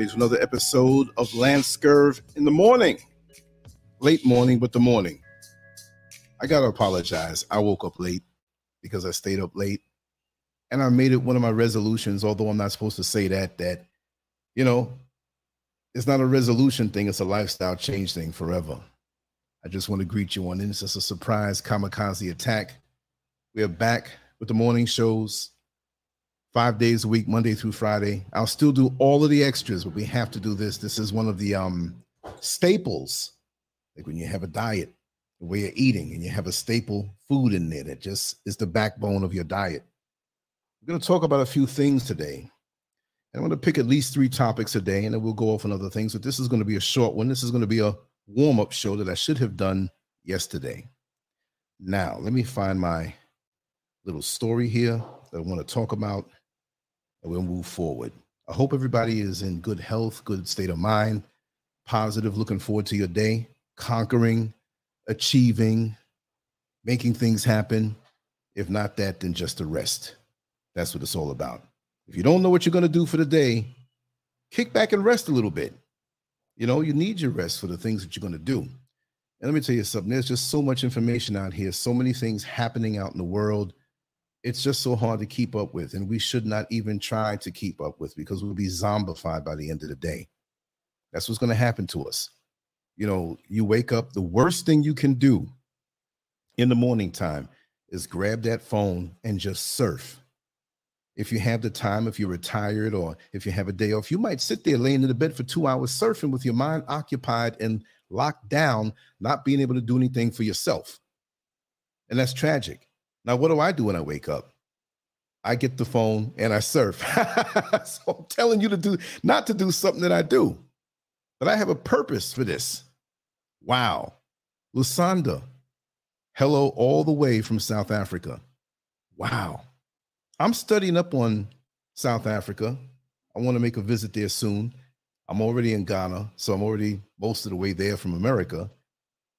Everybody, to another episode of Lance Scurv in the morning. Late morning, but the morning. I got to apologize. I woke up late because I stayed up late. And I made it one of my resolutions, although I'm not supposed to say that, that, you know, it's not a resolution thing, it's a lifestyle change thing forever. I just want to greet you on this. It's a surprise kamikaze attack. We are back with the morning shows five days a week, Monday through Friday. I'll still do all of the extras, but we have to do this. This is one of the um, staples. Like when you have a diet, the way you're eating, and you have a staple food in there that just is the backbone of your diet. We're going to talk about a few things today. And I'm going to pick at least three topics a day, and then we'll go off on other things. But this is going to be a short one. This is going to be a warm up show that I should have done yesterday. Now, let me find my little story here that I want to talk about and we'll move forward. I hope everybody is in good health, good state of mind, positive, looking forward to your day, conquering, achieving, making things happen. If not that, then just the rest. That's what it's all about. If you don't know what you're going to do for the day, kick back and rest a little bit. You know, you need your rest for the things that you're going to do. And let me tell you something there's just so much information out here, so many things happening out in the world it's just so hard to keep up with. And we should not even try to keep up with because we'll be zombified by the end of the day. That's what's going to happen to us. You know, you wake up, the worst thing you can do in the morning time is grab that phone and just surf. If you have the time, if you're retired or if you have a day off, you might sit there laying in the bed for two hours surfing with your mind occupied and locked down, not being able to do anything for yourself. And that's tragic. Now, what do I do when I wake up? I get the phone and I surf. so I'm telling you to do not to do something that I do, but I have a purpose for this. Wow. Lusanda, hello, all the way from South Africa. Wow. I'm studying up on South Africa. I want to make a visit there soon. I'm already in Ghana, so I'm already most of the way there from America.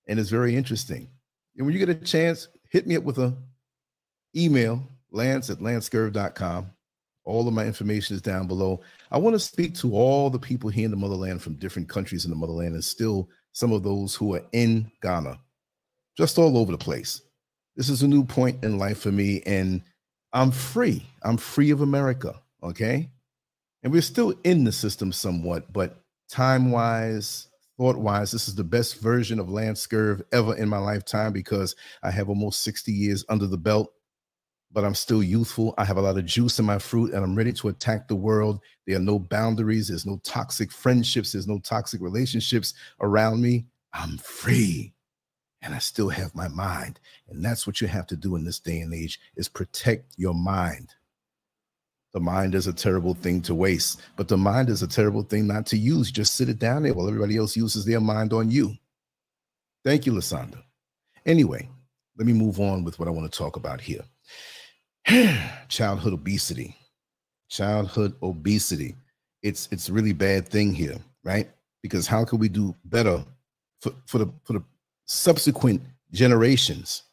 And it's very interesting. And when you get a chance, hit me up with a email lance at lancescurv.com. All of my information is down below. I want to speak to all the people here in the motherland from different countries in the motherland and still some of those who are in Ghana, just all over the place. This is a new point in life for me, and I'm free. I'm free of America. Okay. And we're still in the system somewhat, but time wise, thought wise, this is the best version of Lance ever in my lifetime because I have almost 60 years under the belt but I'm still youthful. I have a lot of juice in my fruit and I'm ready to attack the world. There are no boundaries, there's no toxic friendships, there's no toxic relationships around me. I'm free and I still have my mind. And that's what you have to do in this day and age is protect your mind. The mind is a terrible thing to waste, but the mind is a terrible thing not to use. Just sit it down there while everybody else uses their mind on you. Thank you, Lasanda. Anyway, let me move on with what I want to talk about here. childhood obesity. Childhood obesity. It's it's a really bad thing here right? Because how can we do better for, for the for the subsequent generations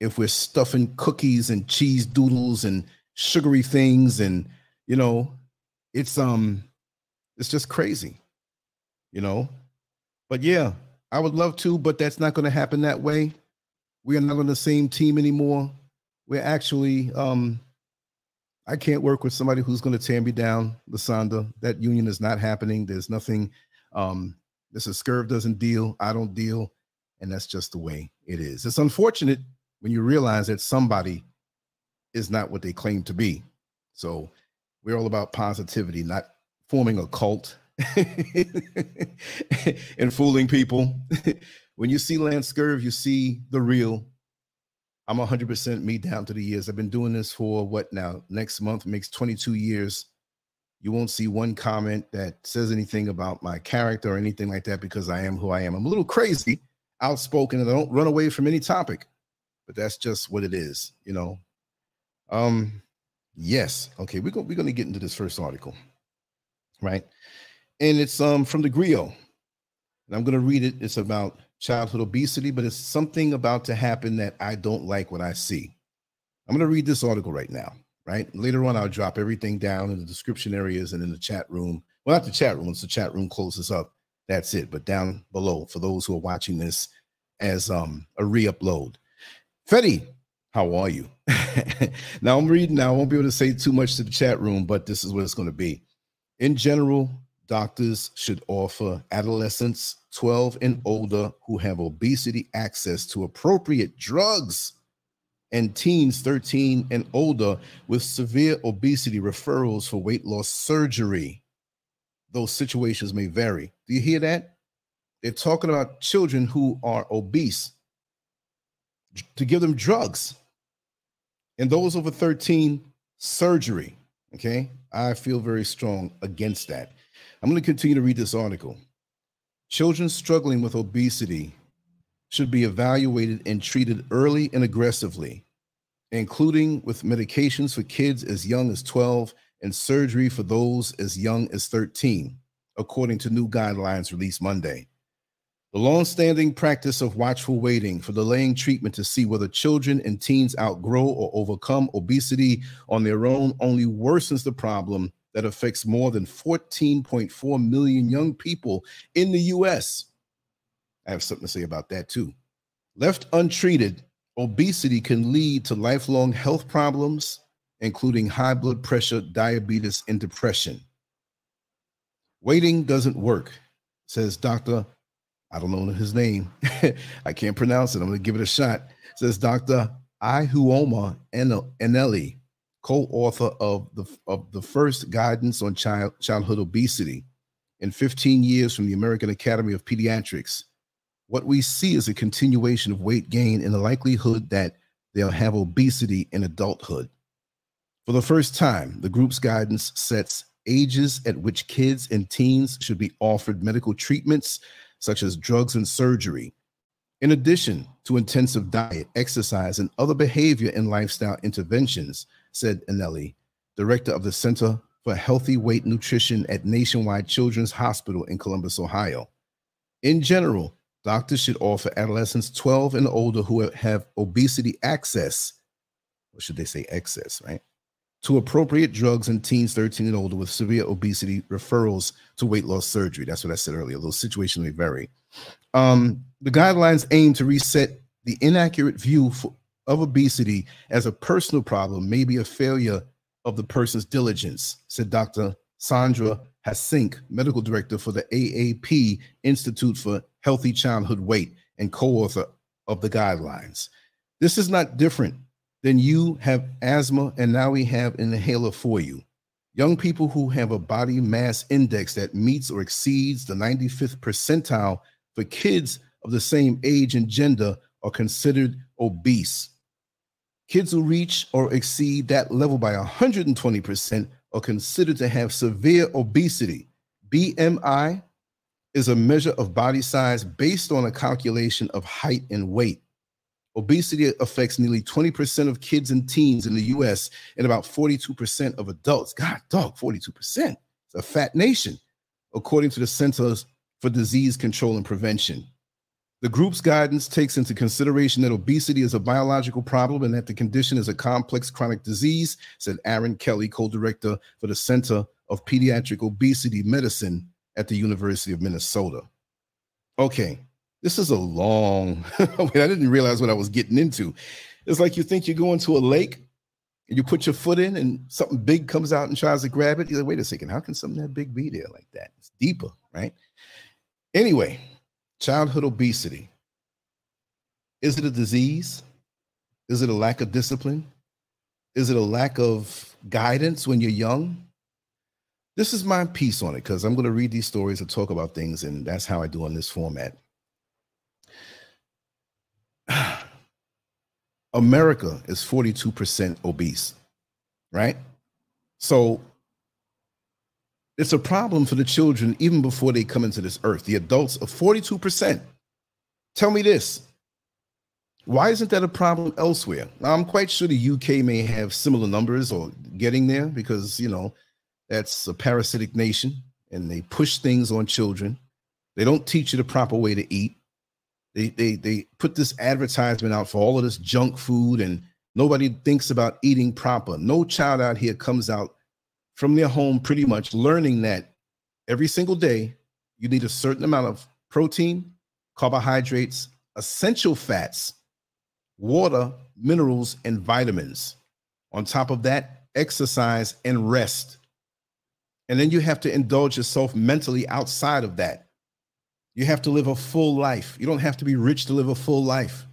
if we're stuffing cookies and cheese doodles and sugary things and you know it's um it's just crazy you know? But yeah i would love to but that's not going to happen that way. We are not on the same team anymore we're actually um I can't work with somebody who's going to tear me down, Lasanda. That union is not happening. There's nothing. Um, Mr. Scurv doesn't deal. I don't deal, and that's just the way it is. It's unfortunate when you realize that somebody is not what they claim to be. So we're all about positivity, not forming a cult and fooling people. when you see Lance Scurv, you see the real I'm 100% me down to the years. I've been doing this for what now? Next month makes 22 years. You won't see one comment that says anything about my character or anything like that because I am who I am. I'm a little crazy, outspoken, and I don't run away from any topic, but that's just what it is, you know. Um, yes, okay, we're gonna we're gonna get into this first article, right? And it's um from the Grio, and I'm gonna read it. It's about childhood obesity, but it's something about to happen that I don't like what I see. I'm going to read this article right now, right? Later on, I'll drop everything down in the description areas and in the chat room Well, not the chat room. Once the chat room closes up, that's it. But down below, for those who are watching this as um, a re-upload. Fetty, how are you? now I'm reading now. I won't be able to say too much to the chat room, but this is what it's going to be. In general, doctors should offer adolescents 12 and older who have obesity access to appropriate drugs and teens 13 and older with severe obesity referrals for weight loss surgery. Those situations may vary. Do you hear that? They're talking about children who are obese to give them drugs. And those over 13, surgery. Okay. I feel very strong against that. I'm going to continue to read this article. Children struggling with obesity should be evaluated and treated early and aggressively, including with medications for kids as young as 12 and surgery for those as young as 13, according to new guidelines released Monday. The long-standing practice of watchful waiting for delaying treatment to see whether children and teens outgrow or overcome obesity on their own only worsens the problem that affects more than 14.4 million young people in the US. I have something to say about that too. Left untreated, obesity can lead to lifelong health problems, including high blood pressure, diabetes, and depression. Waiting doesn't work, says Dr. I don't know his name. I can't pronounce it. I'm going to give it a shot. Says Dr. Ihuoma Eneli, co-author of the of the first guidance on child childhood obesity in 15 years from the American Academy of Pediatrics. What we see is a continuation of weight gain and the likelihood that they'll have obesity in adulthood. For the first time, the group's guidance sets ages at which kids and teens should be offered medical treatments such as drugs and surgery, in addition to intensive diet, exercise, and other behavior and lifestyle interventions said Eneli, director of the Center for Healthy Weight Nutrition at Nationwide Children's Hospital in Columbus, Ohio. In general, doctors should offer adolescents 12 and older who have obesity access, or should they say excess, right? To appropriate drugs in teens 13 and older with severe obesity referrals to weight loss surgery. That's what I said earlier. Those situations may vary. Um, the guidelines aim to reset the inaccurate view for, of obesity as a personal problem may be a failure of the person's diligence, said Dr. Sandra Hassink, medical director for the AAP Institute for Healthy Childhood Weight and co author of the guidelines. This is not different than you have asthma and now we have an inhaler for you. Young people who have a body mass index that meets or exceeds the 95th percentile for kids of the same age and gender are considered obese. Kids who reach or exceed that level by 120% are considered to have severe obesity. BMI is a measure of body size based on a calculation of height and weight. Obesity affects nearly 20% of kids and teens in the US and about 42% of adults. God, dog, 42%. It's a fat nation, according to the Centers for Disease Control and Prevention. The group's guidance takes into consideration that obesity is a biological problem and that the condition is a complex chronic disease, said Aaron Kelly, co director for the Center of Pediatric Obesity Medicine at the University of Minnesota. Okay, this is a long, I didn't realize what I was getting into. It's like you think you're going to a lake and you put your foot in and something big comes out and tries to grab it. You're like, wait a second, how can something that big be there like that? It's deeper, right? Anyway, Childhood obesity. Is it a disease? Is it a lack of discipline? Is it a lack of guidance when you're young? This is my piece on it because I'm going to read these stories and talk about things, and that's how I do on this format. America is 42% obese, right? So it's a problem for the children even before they come into this earth. The adults are 42%. Tell me this. Why isn't that a problem elsewhere? Now, I'm quite sure the UK may have similar numbers or getting there because, you know, that's a parasitic nation and they push things on children. They don't teach you the proper way to eat. They, they, they put this advertisement out for all of this junk food and nobody thinks about eating proper. No child out here comes out from their home pretty much learning that every single day, you need a certain amount of protein, carbohydrates, essential fats, water, minerals, and vitamins. On top of that, exercise and rest. And then you have to indulge yourself mentally outside of that. You have to live a full life. You don't have to be rich to live a full life.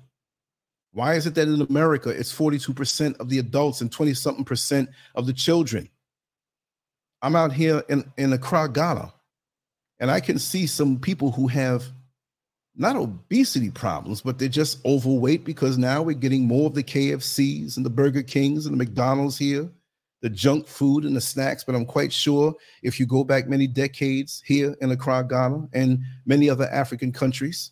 Why is it that in America it's 42% of the adults and 20 something percent of the children? I'm out here in, in Accra, Ghana, and I can see some people who have not obesity problems, but they're just overweight because now we're getting more of the KFCs and the Burger Kings and the McDonald's here, the junk food and the snacks. But I'm quite sure if you go back many decades here in Accra, Ghana, and many other African countries,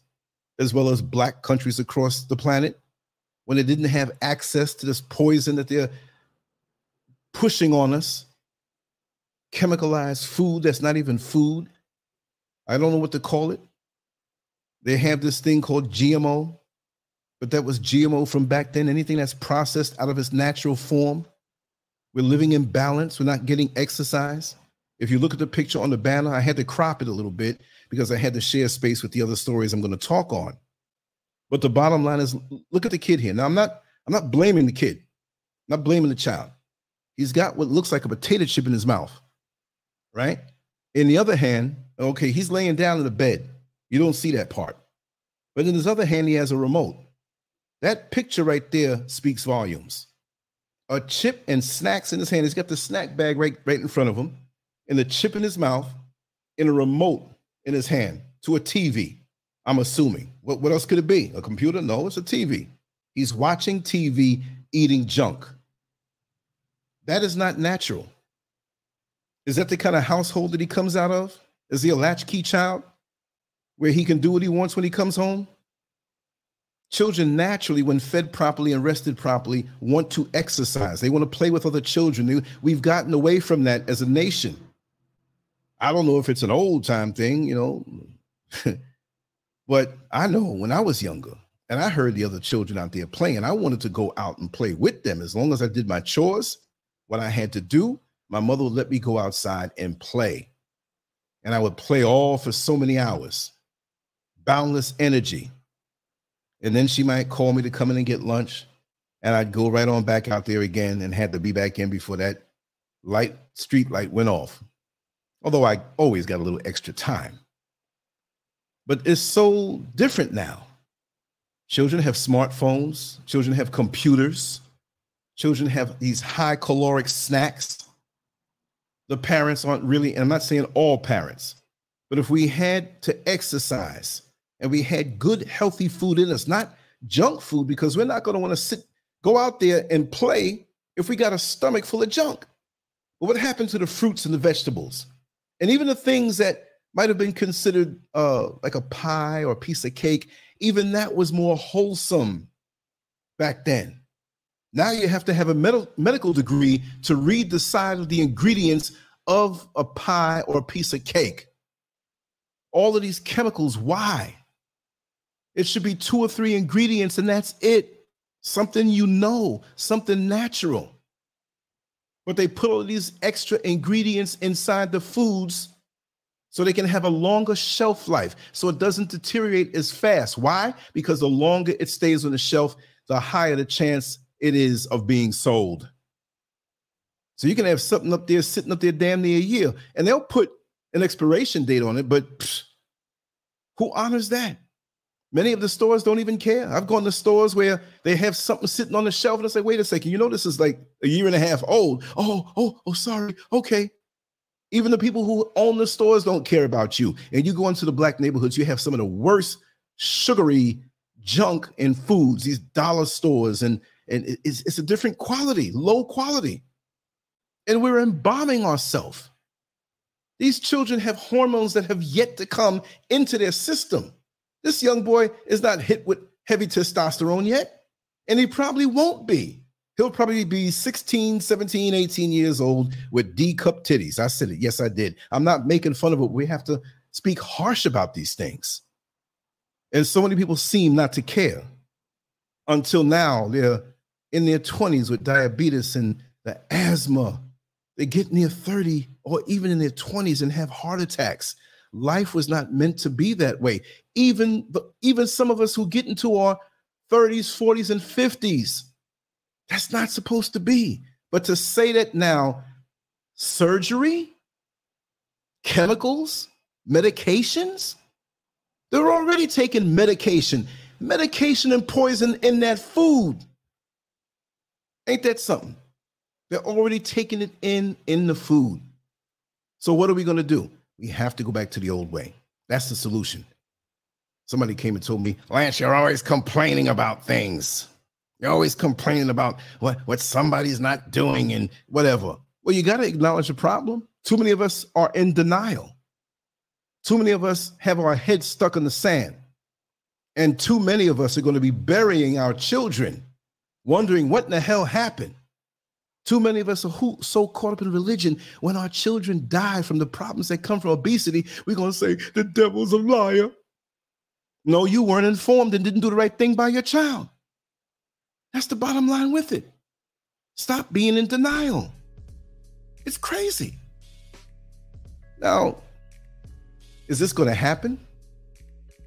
as well as black countries across the planet, when they didn't have access to this poison that they're pushing on us, chemicalized food that's not even food. I don't know what to call it they have this thing called GMO, but that was GMO from back then. Anything that's processed out of its natural form. We're living in balance. We're not getting exercise. If you look at the picture on the banner, I had to crop it a little bit because I had to share space with the other stories I'm going to talk on. But the bottom line is look at the kid here. Now I'm not I'm not blaming the kid. I'm not blaming the child. He's got what looks like a potato chip in his mouth. Right? In the other hand, okay, he's laying down in the bed. You don't see that part. But in his other hand, he has a remote. That picture right there speaks volumes. A chip and snacks in his hand. He's got the snack bag right, right in front of him, and the chip in his mouth, and a remote in his hand to a TV. I'm assuming. What, what else could it be? A computer? No, it's a TV. He's watching TV, eating junk. That is not natural. Is that the kind of household that he comes out of? Is he a latchkey child? where he can do what he wants when he comes home? Children naturally, when fed properly and rested properly, want to exercise. They want to play with other children. We've gotten away from that as a nation. I don't know if it's an old time thing, you know, but I know when I was younger and I heard the other children out there playing, I wanted to go out and play with them. As long as I did my chores, what I had to do, my mother would let me go outside and play. And I would play all for so many hours boundless energy. And then she might call me to come in and get lunch. And I'd go right on back out there again and had to be back in before that light street light went off. Although I always got a little extra time. But it's so different now. Children have smartphones, children have computers, children have these high caloric snacks. The parents aren't really, and I'm not saying all parents, but if we had to exercise and we had good, healthy food in us, not junk food, because we're not going to want to sit, go out there and play if we got a stomach full of junk. But what happened to the fruits and the vegetables? And even the things that might have been considered uh, like a pie or a piece of cake, even that was more wholesome back then. Now you have to have a med- medical degree to read the side of the ingredients of a pie or a piece of cake. All of these chemicals, why? It should be two or three ingredients, and that's it. Something you know, something natural. But they put all these extra ingredients inside the foods so they can have a longer shelf life, so it doesn't deteriorate as fast. Why? Because the longer it stays on the shelf, the higher the chance it is of being sold. So you can have something up there sitting up there damn near a year, and they'll put an expiration date on it, but who honors that? Many of the stores don't even care. I've gone to stores where they have something sitting on the shelf and I say, wait a second, you know, this is like a year and a half old. Oh, oh, oh, sorry. Okay. Even the people who own the stores don't care about you. And you go into the black neighborhoods, you have some of the worst sugary junk in foods, these dollar stores, and, and it's, it's a different quality, low quality. And we're embalming ourselves. These children have hormones that have yet to come into their system. This young boy is not hit with heavy testosterone yet, and he probably won't be. He'll probably be 16, 17, 18 years old with D cup titties. I said it. Yes, I did. I'm not making fun of it. We have to speak harsh about these things. And so many people seem not to care until now they're in their 20s with diabetes and the asthma They get near 30 or even in their 20s and have heart attacks. Life was not meant to be that way. Even the, even some of us who get into our 30s, 40s, and 50s, that's not supposed to be. But to say that now, surgery, chemicals, medications, they're already taking medication, medication and poison in that food. Ain't that something? They're already taking it in in the food. So what are we going to do? We have to go back to the old way. That's the solution. Somebody came and told me, Lance, you're always complaining about things. You're always complaining about what, what somebody's not doing and whatever. Well, you got to acknowledge the problem. Too many of us are in denial. Too many of us have our heads stuck in the sand. And too many of us are going to be burying our children, wondering what in the hell happened. Too many of us are so caught up in religion. When our children die from the problems that come from obesity, we're going to say, the devil's a liar. No, you weren't informed and didn't do the right thing by your child. That's the bottom line with it. Stop being in denial. It's crazy. Now, is this going to happen?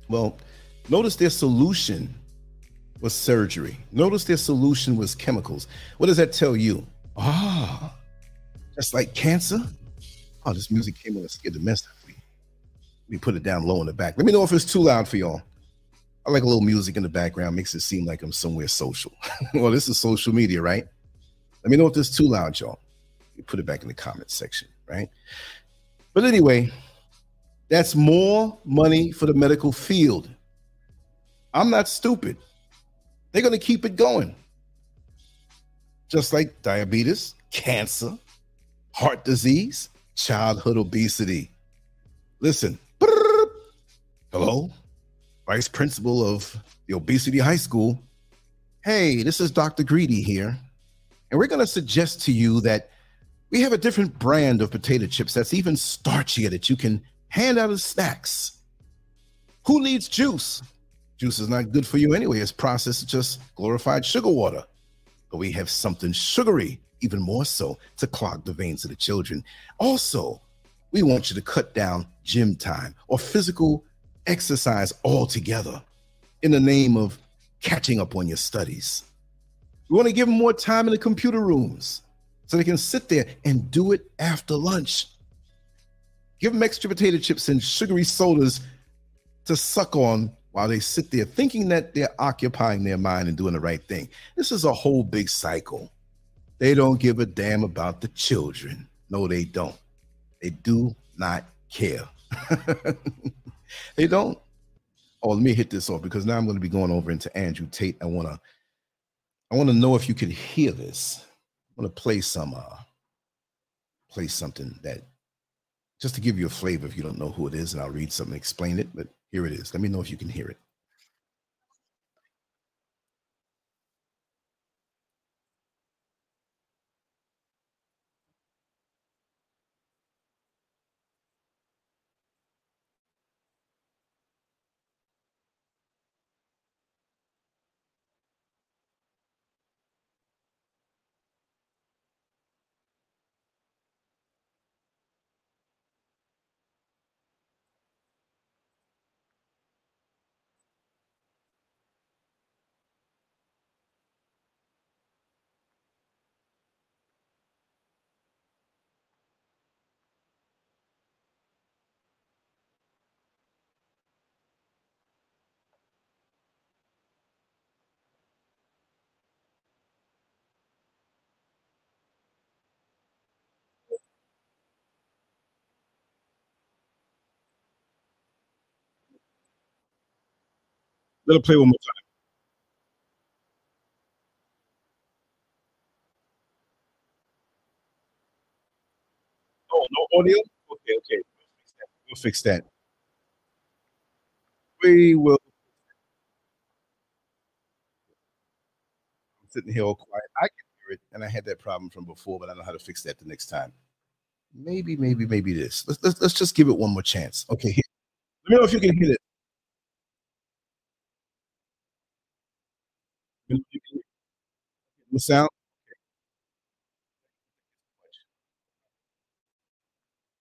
Well, notice their solution was surgery. Notice their solution was chemicals. What does that tell you? Ah, just like cancer. Oh, this music came in and scared the mess out of me. Let me put it down low in the back. Let me know if it's too loud for y'all. I like a little music in the background, makes it seem like I'm somewhere social. well, this is social media, right? Let me know if is too loud, y'all. You put it back in the comment section, right? But anyway, that's more money for the medical field. I'm not stupid. They're going to keep it going. Just like diabetes, cancer, heart disease, childhood obesity. Listen, hello, vice principal of the Obesity High School. Hey, this is Dr. Greedy here. And we're going to suggest to you that we have a different brand of potato chips that's even starchier that you can hand out as snacks. Who needs juice? Juice is not good for you anyway. It's processed just glorified sugar water. But we have something sugary, even more so, to clog the veins of the children. Also, we want you to cut down gym time or physical exercise altogether in the name of catching up on your studies. We want to give them more time in the computer rooms so they can sit there and do it after lunch. Give them extra potato chips and sugary sodas to suck on while they sit there thinking that they're occupying their mind and doing the right thing. This is a whole big cycle. They don't give a damn about the children. No, they don't. They do not care. they don't. Oh, let me hit this off because now I'm going to be going over into Andrew Tate. I want to I want to know if you could hear this. I'm going to play some uh play something that just to give you a flavor if you don't know who it is and I'll read something explain it, but here it is. Let me know if you can hear it. Let it play one more time. Oh, no audio? Okay, okay. We'll fix that. We will. I'm sitting here all quiet. I can hear it, and I had that problem from before, but I know how to fix that the next time. Maybe, maybe, maybe this. Let's let's, let's just give it one more chance. Okay, here. Let me know if you can hear it. The sound.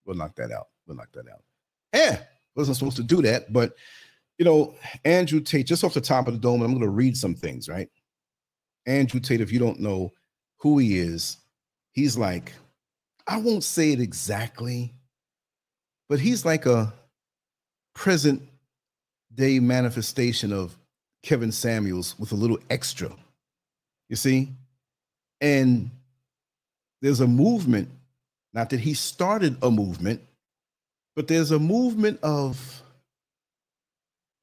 we'll knock that out. We'll knock that out. Eh, wasn't supposed to do that, but you know, Andrew Tate, just off the top of the dome, I'm going to read some things, right? Andrew Tate, if you don't know who he is, he's like, I won't say it exactly, but he's like a present day manifestation of Kevin Samuels with a little extra. You see? And there's a movement, not that he started a movement, but there's a movement of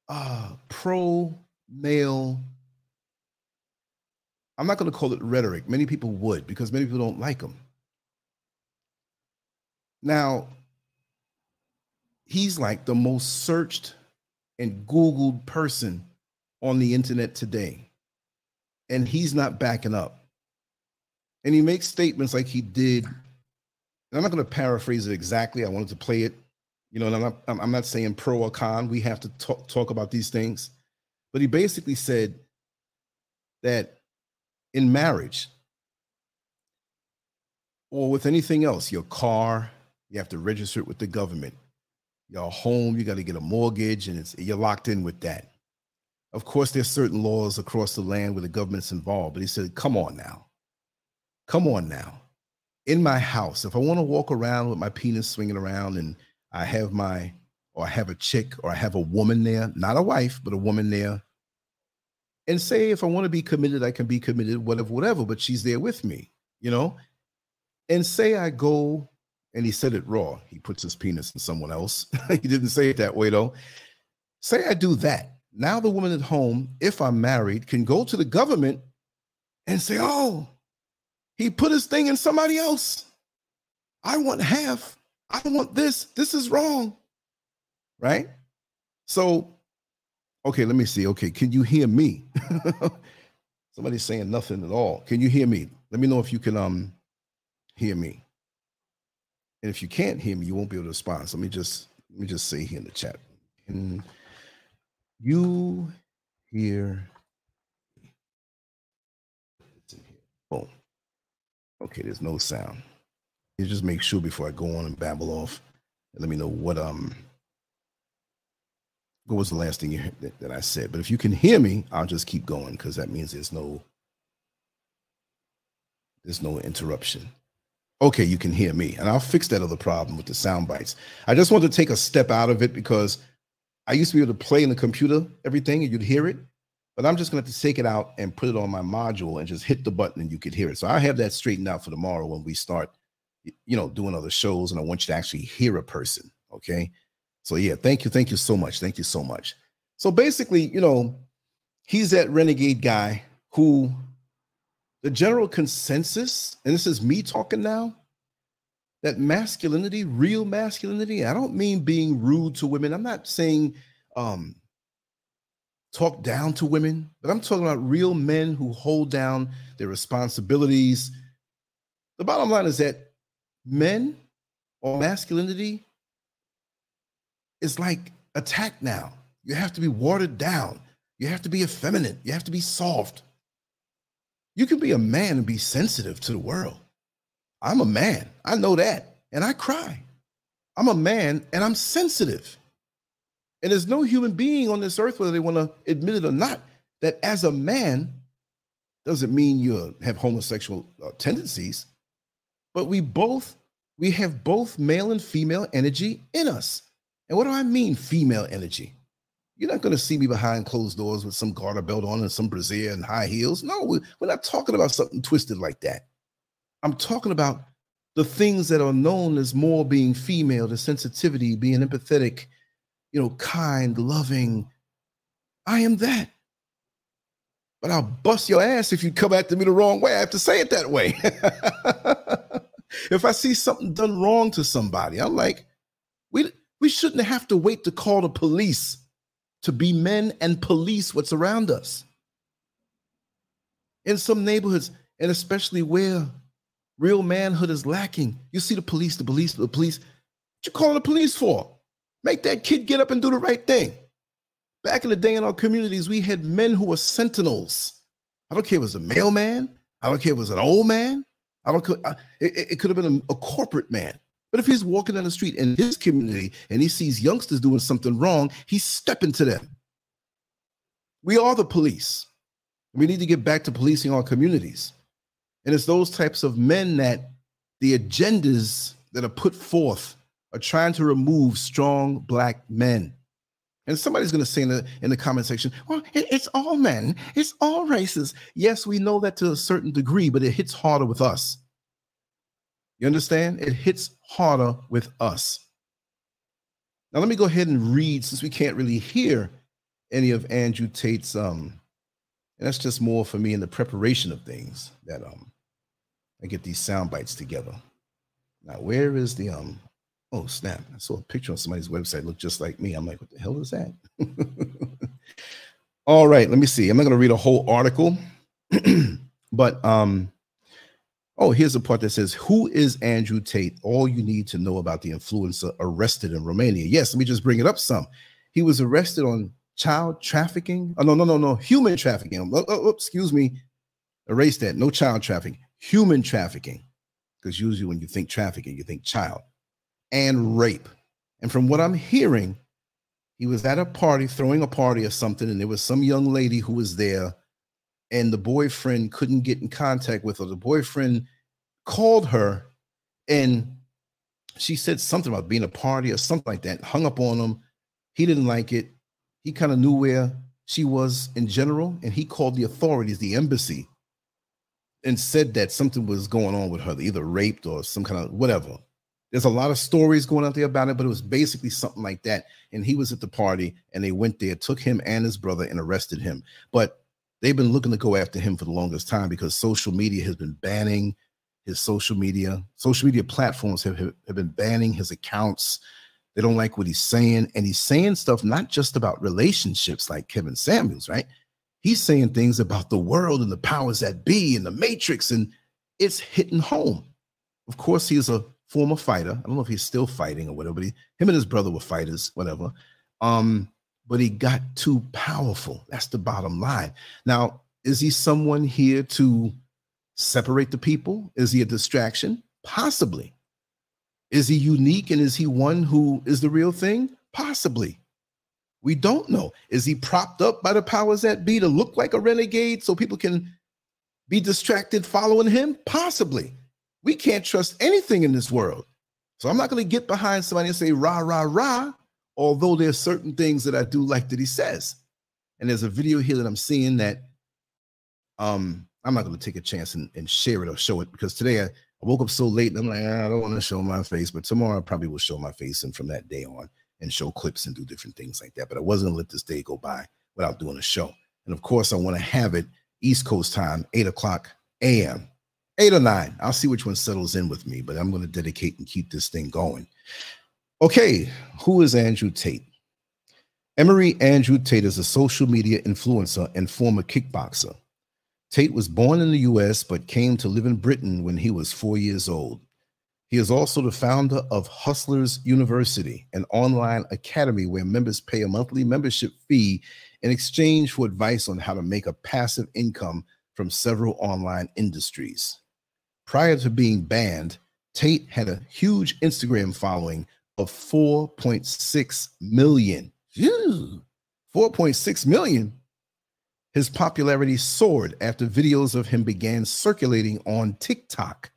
uh, pro male. I'm not going to call it rhetoric. Many people would because many people don't like him. Now, he's like the most searched and Googled person on the internet today. And he's not backing up. And he makes statements like he did. I'm not going to paraphrase it exactly. I wanted to play it. You know, and I'm not, I'm not saying pro or con. We have to talk, talk about these things. But he basically said that in marriage or with anything else, your car, you have to register it with the government. Your home, you got to get a mortgage, and it's you're locked in with that. Of course, there's certain laws across the land where the government's involved, but he said, come on now. Come on now. In my house, if I want to walk around with my penis swinging around and I have my, or I have a chick or I have a woman there, not a wife, but a woman there. And say if I want to be committed, I can be committed, whatever, whatever, but she's there with me, you know? And say I go, and he said it raw, he puts his penis in someone else. he didn't say it that way though. Say I do that now the woman at home, if I'm married, can go to the government and say, oh, he put his thing in somebody else. I want half. I want this. This is wrong. Right? So, okay, let me see. Okay, can you hear me? Somebody's saying nothing at all. Can you hear me? Let me know if you can um hear me. And if you can't hear me, you won't be able to respond. So let me just let me just say here in the chat. Can you hear Boom. Okay, there's no sound. You just make sure before I go on and babble off. Let me know what um what was the last thing you that, that I said. But if you can hear me, I'll just keep going because that means there's no there's no interruption. Okay, you can hear me, and I'll fix that other problem with the sound bites. I just want to take a step out of it because I used to be able to play in the computer everything and you'd hear it, but I'm just to have to take it out and put it on my module and just hit the button and you could hear it. So I have that straightened out for tomorrow when we start, you know, doing other shows and I want you to actually hear a person. Okay. So yeah, thank you. Thank you so much. Thank you so much. So basically, you know, he's that renegade guy who the general consensus, and this is me talking now, that masculinity, real masculinity, I don't mean being rude to women. I'm not saying um talk down to women, but I'm talking about real men who hold down their responsibilities. The bottom line is that men or masculinity is like attacked now. You have to be watered down. You have to be effeminate. You have to be soft. You can be a man and be sensitive to the world. I'm a man. I know that. And I cry. I'm a man and I'm sensitive. And there's no human being on this earth, whether they want to admit it or not, that as a man doesn't mean you have homosexual uh, tendencies, but we both we have both male and female energy in us. And what do I mean, female energy? You're not going to see me behind closed doors with some garter belt on and some brassiere and high heels. No, we're not talking about something twisted like that. I'm talking about the things that are known as more being female, the sensitivity, being empathetic, you know, kind, loving. I am that. But I'll bust your ass if you come after me the wrong way. I have to say it that way. if I see something done wrong to somebody, I'm like, we we shouldn't have to wait to call the police to be men and police what's around us. In some neighborhoods, and especially where Real manhood is lacking. You see the police, the police, the police. What you calling the police for? Make that kid get up and do the right thing. Back in the day in our communities, we had men who were sentinels. I don't care if it was a mailman. I don't care if it was an old man. I don't. Uh, it, it could have been a, a corporate man. But if he's walking down the street in his community and he sees youngsters doing something wrong, he's stepping to them. We are the police. We need to get back to policing our communities. And it's those types of men that the agendas that are put forth are trying to remove strong black men. And somebody's going to say in the, in the comment section, well, it, it's all men, it's all races. Yes, we know that to a certain degree, but it hits harder with us. You understand? It hits harder with us. Now, let me go ahead and read since we can't really hear any of Andrew Tate's um, and that's just more for me in the preparation of things that um I get these sound bites together. Now, where is the um oh snap? I saw a picture on somebody's website looked just like me. I'm like, what the hell is that? All right, let me see. I'm not gonna read a whole article, but um Oh, here's the part that says, Who is Andrew Tate? All you need to know about the influencer arrested in Romania. Yes, let me just bring it up some. He was arrested on child trafficking. Oh, no, no, no, no. Human trafficking. Oh, oh, oh, excuse me. Erase that. No child trafficking. Human trafficking. Because usually when you think trafficking, you think child and rape. And from what I'm hearing, he was at a party, throwing a party or something, and there was some young lady who was there, and the boyfriend couldn't get in contact with her. The boyfriend called her, and she said something about being a party or something like that, hung up on him. He didn't like it he kind of knew where she was in general, and he called the authorities, the embassy, and said that something was going on with her, either raped or some kind of whatever. There's a lot of stories going out there about it, but it was basically something like that. And he was at the party, and they went there, took him and his brother, and arrested him. But they've been looking to go after him for the longest time because social media has been banning his social media. Social media platforms have, have, have been banning his accounts they don't like what he's saying. And he's saying stuff not just about relationships like Kevin Samuels, right? He's saying things about the world and the powers that be and the matrix, and it's hitting home. Of course, he's a former fighter. I don't know if he's still fighting or whatever, but he, him and his brother were fighters, whatever. Um, but he got too powerful. That's the bottom line. Now, is he someone here to separate the people? Is he a distraction? Possibly. Is he unique and is he one who is the real thing? Possibly. We don't know. Is he propped up by the powers that be to look like a renegade so people can be distracted following him? Possibly. We can't trust anything in this world. So I'm not going to get behind somebody and say rah, rah, rah, although there's certain things that I do like that he says. And there's a video here that I'm seeing that um, I'm not going to take a chance and, and share it or show it because today I, I woke up so late and I'm like, ah, I don't want to show my face, but tomorrow I probably will show my face and from that day on and show clips and do different things like that. But I wasn't gonna let this day go by without doing a show. And of course, I want to have it East Coast time, eight o'clock a.m. Eight or nine. I'll see which one settles in with me, but I'm going to dedicate and keep this thing going. Okay, who is Andrew Tate? Emory Andrew Tate is a social media influencer and former kickboxer. Tate was born in the US but came to live in Britain when he was four years old. He is also the founder of Hustlers University, an online academy where members pay a monthly membership fee in exchange for advice on how to make a passive income from several online industries. Prior to being banned, Tate had a huge Instagram following of 4.6 million. 4.6 million his popularity soared after videos of him began circulating on TikTok.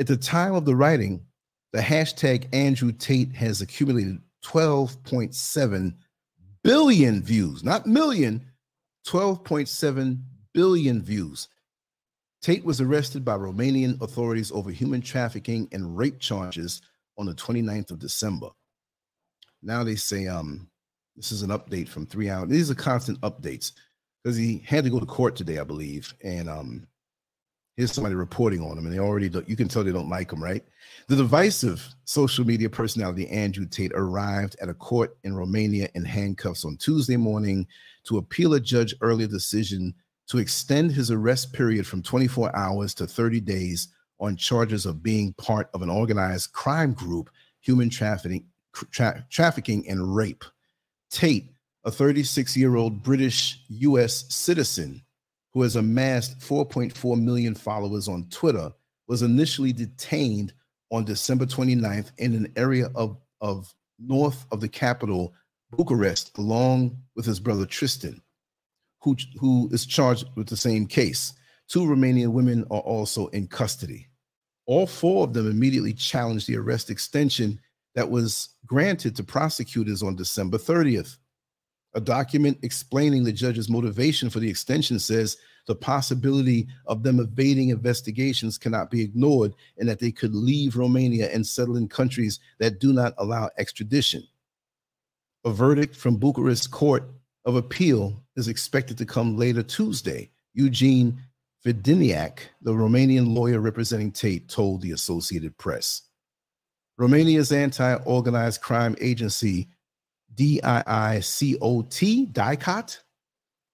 At the time of the writing, the hashtag Andrew Tate has accumulated 12.7 billion views, not million, 12.7 billion views. Tate was arrested by Romanian authorities over human trafficking and rape charges on the 29th of December. Now they say um this is an update from 3 hours. These are constant updates because he had to go to court today, I believe, and um, here's somebody reporting on him, and they already you can tell they don't like him, right? The divisive social media personality Andrew Tate arrived at a court in Romania in handcuffs on Tuesday morning to appeal a judge earlier decision to extend his arrest period from 24 hours to 30 days on charges of being part of an organized crime group, human trafficking, tra- trafficking and rape. Tate a 36 year old British US citizen who has amassed 4.4 million followers on Twitter, was initially detained on December 29th in an area of, of north of the capital, Bucharest, along with his brother Tristan, who, who is charged with the same case. Two Romanian women are also in custody. All four of them immediately challenged the arrest extension that was granted to prosecutors on December 30th. A document explaining the judge's motivation for the extension says the possibility of them evading investigations cannot be ignored and that they could leave Romania and settle in countries that do not allow extradition. A verdict from Bucharest Court of Appeal is expected to come later Tuesday. Eugene Vidineac, the Romanian lawyer representing Tate, told the Associated Press. Romania's anti organized crime agency, DIICOT, DICOT,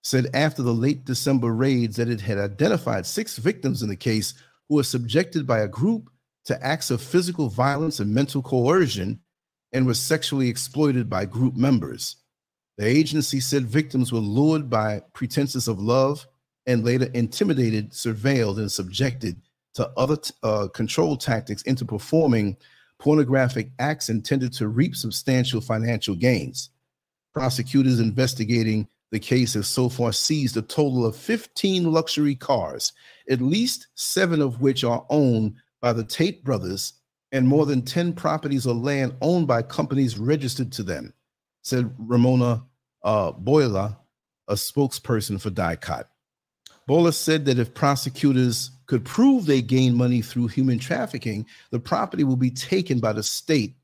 said after the late December raids that it had identified six victims in the case who were subjected by a group to acts of physical violence and mental coercion and were sexually exploited by group members. The agency said victims were lured by pretenses of love and later intimidated, surveilled, and subjected to other uh, control tactics into performing pornographic acts intended to reap substantial financial gains. Prosecutors investigating the case have so far seized a total of 15 luxury cars, at least seven of which are owned by the Tate brothers, and more than 10 properties or land owned by companies registered to them, said Ramona uh, Boila, a spokesperson for DICOT. Bolla said that if prosecutors could prove they gained money through human trafficking, the property will be taken by the state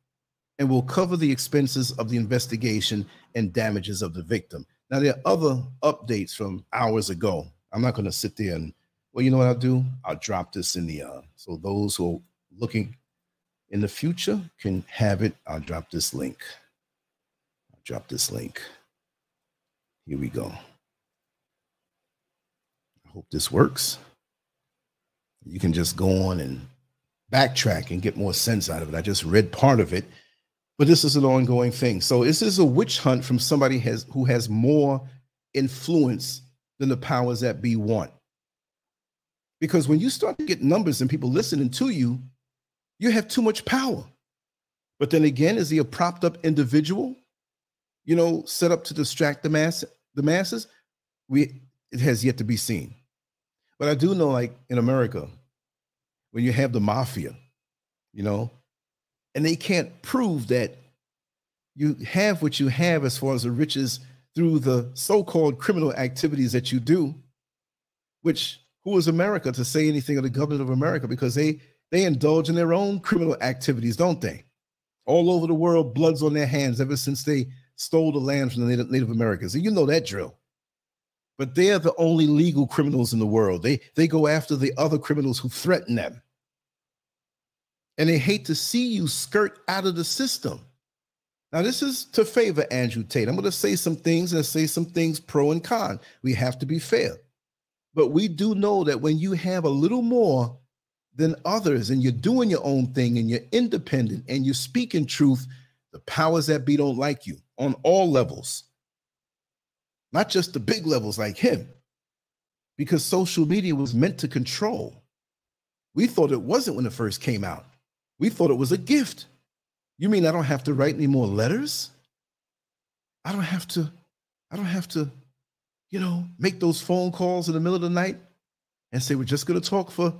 and will cover the expenses of the investigation and damages of the victim. Now, there are other updates from hours ago. I'm not going to sit there and, well, you know what I'll do? I'll drop this in the, uh, so those who are looking in the future can have it. I'll drop this link. I'll drop this link. Here we go. I hope this works. You can just go on and backtrack and get more sense out of it. I just read part of it, but this is an ongoing thing. So this is a witch hunt from somebody has who has more influence than the powers that be want. Because when you start to get numbers and people listening to you, you have too much power. But then again, is he a propped up individual, you know, set up to distract the mass, the masses? We it has yet to be seen. But I do know, like in America, when you have the mafia, you know, and they can't prove that you have what you have as far as the riches through the so-called criminal activities that you do, which who is America to say anything of the government of America? Because they they indulge in their own criminal activities, don't they? All over the world, blood's on their hands ever since they stole the land from the Native, Native Americans. And you know that drill but they're the only legal criminals in the world. They they go after the other criminals who threaten them. And they hate to see you skirt out of the system. Now, this is to favor Andrew Tate. I'm going to say some things and say some things pro and con. We have to be fair. But we do know that when you have a little more than others and you're doing your own thing and you're independent and you're speaking truth, the powers that be don't like you on all levels not just the big levels like him, because social media was meant to control. We thought it wasn't when it first came out. We thought it was a gift. You mean I don't have to write any more letters? I don't have to, I don't have to, you know, make those phone calls in the middle of the night and say, we're just going to talk for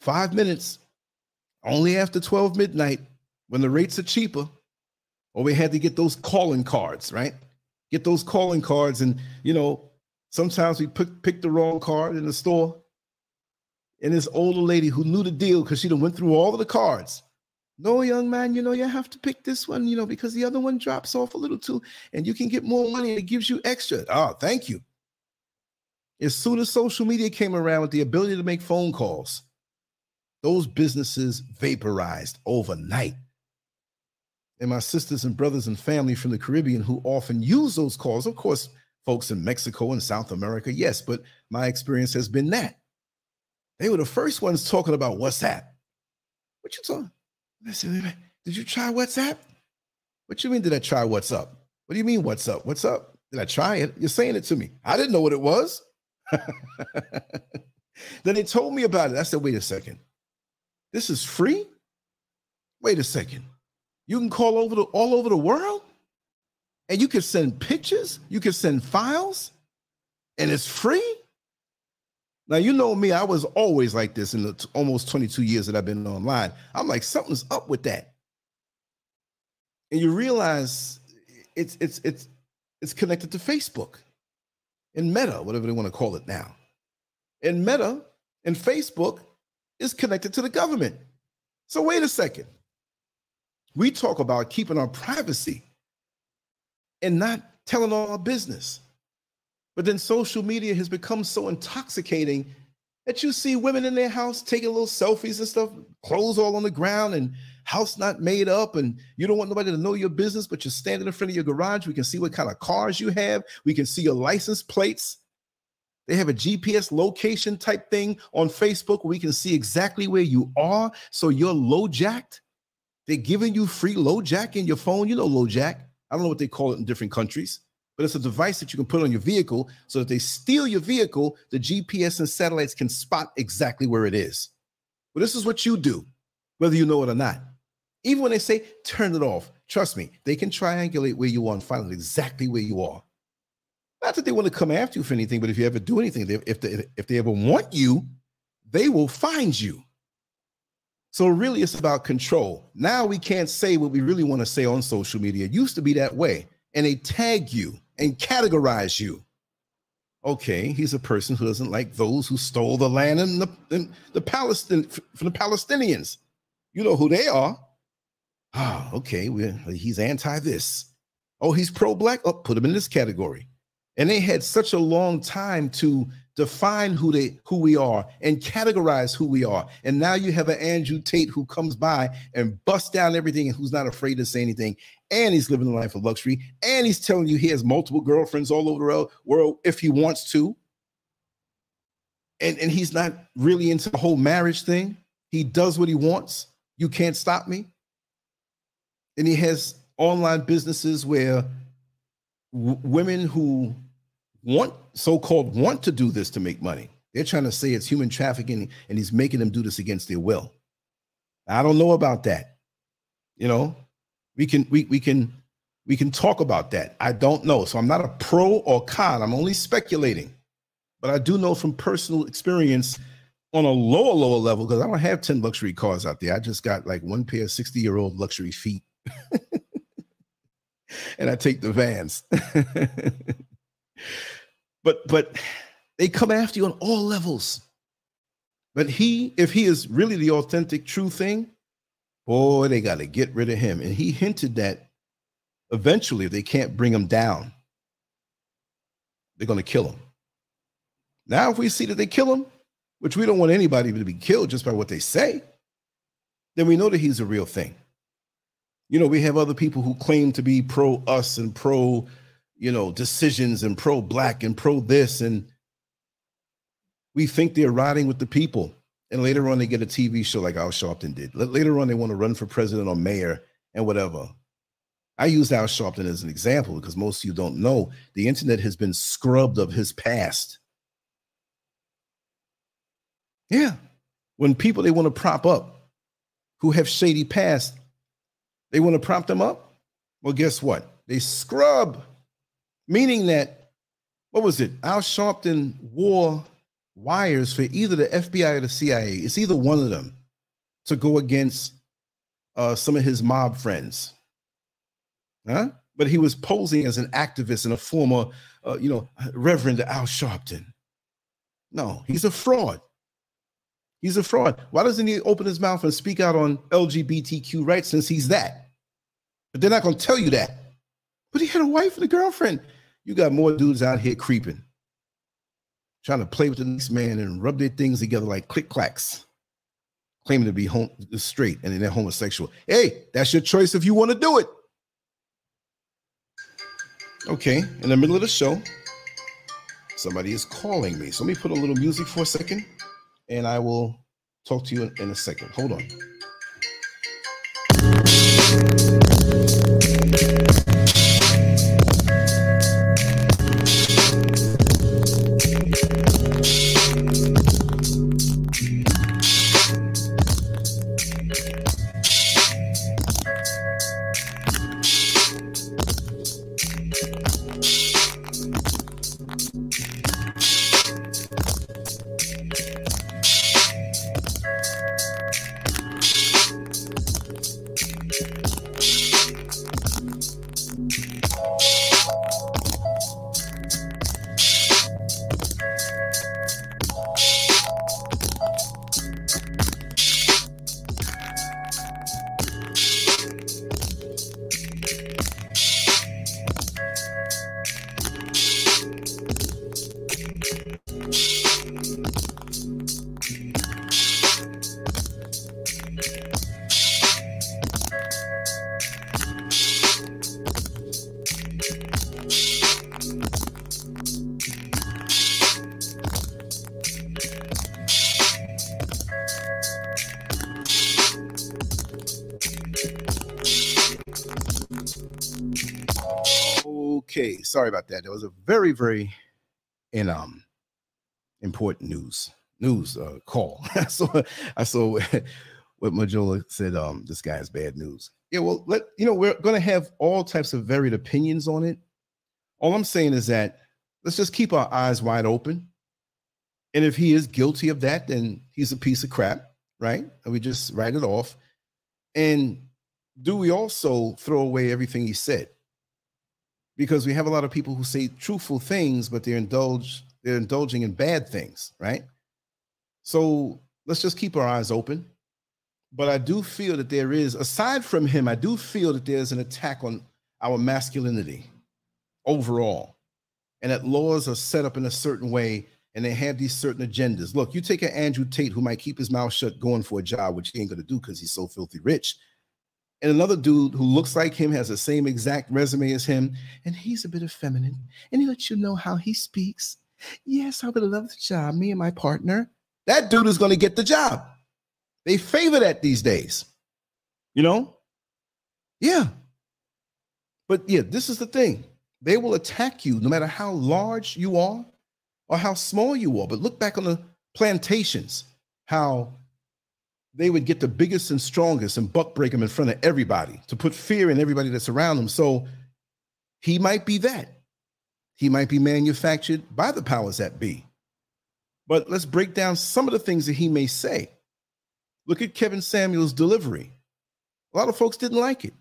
five minutes, only after 12 midnight when the rates are cheaper. Or we had to get those calling cards, right? Get those calling cards. And, you know, sometimes we pick, pick the wrong card in the store. And this older lady who knew the deal because she done went through all of the cards. No, young man, you know, you have to pick this one, you know, because the other one drops off a little too, and you can get more money it gives you extra. Oh, thank you. As soon as social media came around with the ability to make phone calls, those businesses vaporized overnight and my sisters and brothers and family from the Caribbean who often use those calls. Of course, folks in Mexico and South America, yes, but my experience has been that. They were the first ones talking about WhatsApp. What you talking? Did you try WhatsApp? What you mean did I try what's up? What do you mean what's up? What's up? Did I try it? You're saying it to me. I didn't know what it was. then they told me about it. I said, wait a second. This is free? Wait a second. You can call over the all over the world? And you can send pictures, you can send files, and it's free? Now, you know me, I was always like this in the t- almost 22 years that I've been online. I'm like, something's up with that. And you realize it's it's it's it's connected to Facebook and Meta, whatever they want to call it now. And Meta and Facebook is connected to the government. So wait a second. We talk about keeping our privacy and not telling all our business. But then social media has become so intoxicating that you see women in their house taking little selfies and stuff, clothes all on the ground and house not made up. And you don't want nobody to know your business, but you're standing in front of your garage. We can see what kind of cars you have. We can see your license plates. They have a GPS location type thing on Facebook where we can see exactly where you are. So you're LoJacked. They're giving you free LoJack in your phone. You know LoJack. I don't know what they call it in different countries but it's a device that you can put on your vehicle so that they steal your vehicle, the GPS and satellites can spot exactly where it is. But this is what you do, whether you know it or not. Even when they say turn it off, trust me, they can triangulate where you are and find out exactly where you are. Not that they want to come after you for anything, but if you ever do anything, if they, if they ever want you, they will find you. So really, it's about control. Now we can't say what we really want to say on social media. It used to be that way, and they tag you and categorize you. Okay, he's a person who doesn't like those who stole the land and the, and the Palestine from the Palestinians. You know who they are. Ah, okay, he's anti this. Oh, he's pro black. Oh, put him in this category. And they had such a long time to define who they who we are and categorize who we are. And now you have an Andrew Tate who comes by and busts down everything and who's not afraid to say anything. And he's living a life of luxury. And he's telling you he has multiple girlfriends all over the world if he wants to. And, and he's not really into the whole marriage thing. He does what he wants. You can't stop me. And he has online businesses where w- women who want so-called want to do this to make money. They're trying to say it's human trafficking and he's making them do this against their will. I don't know about that. You know, we can we we can we can talk about that. I don't know. So I'm not a pro or con. I'm only speculating. But I do know from personal experience on a lower, lower level, because I don't have 10 luxury cars out there. I just got like one pair of 60 year old luxury feet. and I take the vans. But but they come after you on all levels. But he, if he is really the authentic, true thing, boy, they got to get rid of him. And he hinted that eventually, if they can't bring him down, they're going to kill him. Now, if we see that they kill him, which we don't want anybody to be killed just by what they say, then we know that he's a real thing. You know, we have other people who claim to be pro us and pro you know, decisions and pro black and pro this. And we think they're riding with the people. And later on, they get a TV show like Al Sharpton did. Later on, they want to run for president or mayor and whatever. I use Al Sharpton as an example because most of you don't know the internet has been scrubbed of his past. Yeah. When people they want to prop up who have shady past, they want to prop them up. Well, guess what? They scrub meaning that what was it? Al Sharpton wore wires for either the FBI or the CIA. It's either one of them to go against uh, some of his mob friends. Huh? But he was posing as an activist and a former, uh, you know, Reverend Al Sharpton. No, he's a fraud. He's a fraud. Why doesn't he open his mouth and speak out on LGBTQ rights since he's that? But they're not going to tell you that. But he had a wife and a girlfriend. You got more dudes out here creeping, trying to play with the next man and rub their things together like click clacks, claiming to be home straight and then they're homosexual. Hey, that's your choice if you want to do it. Okay, in the middle of the show, somebody is calling me. So let me put a little music for a second and I will talk to you in, in a second. Hold on. Very, in um important news news uh, call. so I saw what Majola said. Um, this guy has bad news. Yeah, well, let you know we're going to have all types of varied opinions on it. All I'm saying is that let's just keep our eyes wide open. And if he is guilty of that, then he's a piece of crap, right? And we just write it off. And do we also throw away everything he said? Because we have a lot of people who say truthful things, but they're indulge they're indulging in bad things, right? So let's just keep our eyes open. But I do feel that there is, aside from him, I do feel that there's an attack on our masculinity overall. And that laws are set up in a certain way and they have these certain agendas. Look, you take an Andrew Tate who might keep his mouth shut going for a job, which he ain't gonna do because he's so filthy rich. And another dude who looks like him has the same exact resume as him, and he's a bit effeminate, and he lets you know how he speaks. Yes, I would love the job, me and my partner. That dude is gonna get the job. They favor that these days. You know? Yeah. But yeah, this is the thing. They will attack you no matter how large you are or how small you are. But look back on the plantations, how they would get the biggest and strongest and buck break them in front of everybody to put fear in everybody that's around them. So he might be that. He might be manufactured by the powers that be. But let's break down some of the things that he may say. Look at Kevin Samuels' delivery. A lot of folks didn't like it.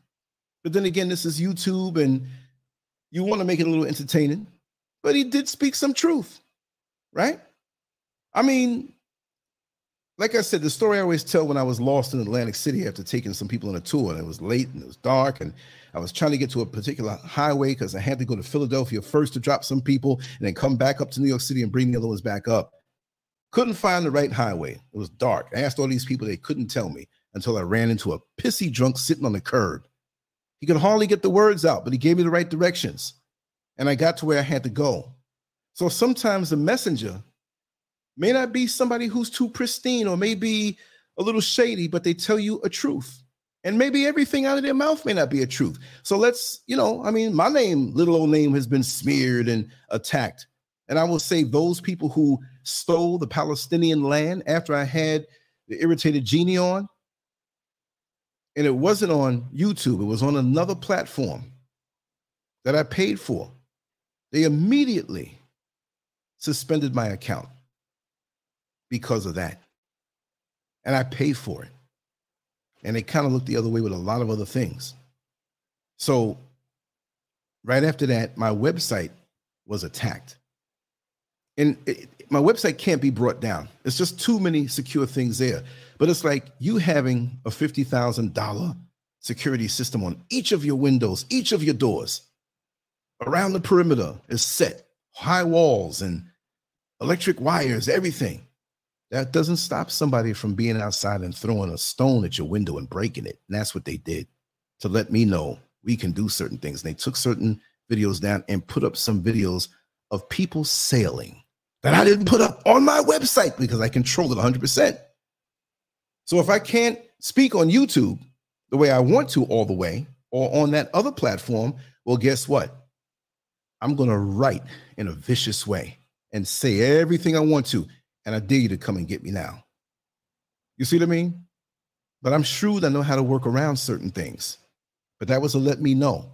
But then again, this is YouTube and you want to make it a little entertaining. But he did speak some truth, right? I mean, like I said, the story I always tell when I was lost in Atlantic City after taking some people on a tour, and it was late and it was dark, and I was trying to get to a particular highway because I had to go to Philadelphia first to drop some people and then come back up to New York City and bring the other ones back up. Couldn't find the right highway. It was dark. I asked all these people, they couldn't tell me until I ran into a pissy drunk sitting on the curb. He could hardly get the words out, but he gave me the right directions. And I got to where I had to go. So sometimes the messenger may not be somebody who's too pristine or maybe a little shady, but they tell you a truth. And maybe everything out of their mouth may not be a truth. So let's, you know, I mean, my name, little old name, has been smeared and attacked. And I will say those people who stole the Palestinian land after I had the irritated genie on. And it wasn't on YouTube, it was on another platform that I paid for. They immediately suspended my account because of that. And I paid for it. And they kind of looked the other way with a lot of other things. So, right after that, my website was attacked. And it, my website can't be brought down. It's just too many secure things there. But it's like you having a $50,000 security system on each of your windows, each of your doors. Around the perimeter is set, high walls and electric wires, everything. That doesn't stop somebody from being outside and throwing a stone at your window and breaking it. And that's what they did to let me know we can do certain things. And they took certain videos down and put up some videos of people sailing that I didn't put up on my website because I control it 100%. So if I can't speak on YouTube the way I want to all the way or on that other platform, well, guess what? I'm going to write in a vicious way and say everything I want to. And I dare you to come and get me now. You see what I mean? But I'm shrewd. I know how to work around certain things. But that was to let me know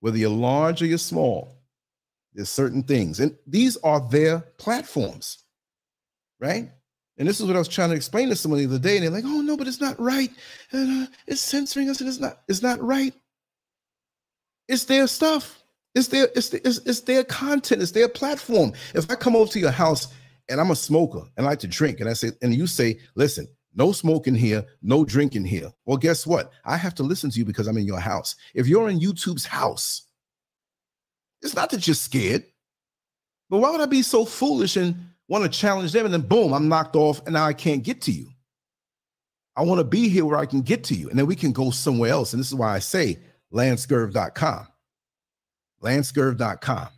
whether you're large or you're small, there's certain things, and these are their platforms, right? And this is what I was trying to explain to someone the other day, and they're like, "Oh no, but it's not right. And, uh, it's censoring us, and it's not. It's not right. It's their stuff. It's their. It's, it's it's their content. It's their platform. If I come over to your house and I'm a smoker and I like to drink, and I say, and you say, "Listen, no smoking here, no drinking here." Well, guess what? I have to listen to you because I'm in your house. If you're in YouTube's house it's not that you're scared. But why would I be so foolish and want to challenge them and then boom, I'm knocked off and now I can't get to you? I want to be here where I can get to you and then we can go somewhere else. And this is why I say lancescurv.com. Lancescurv.com.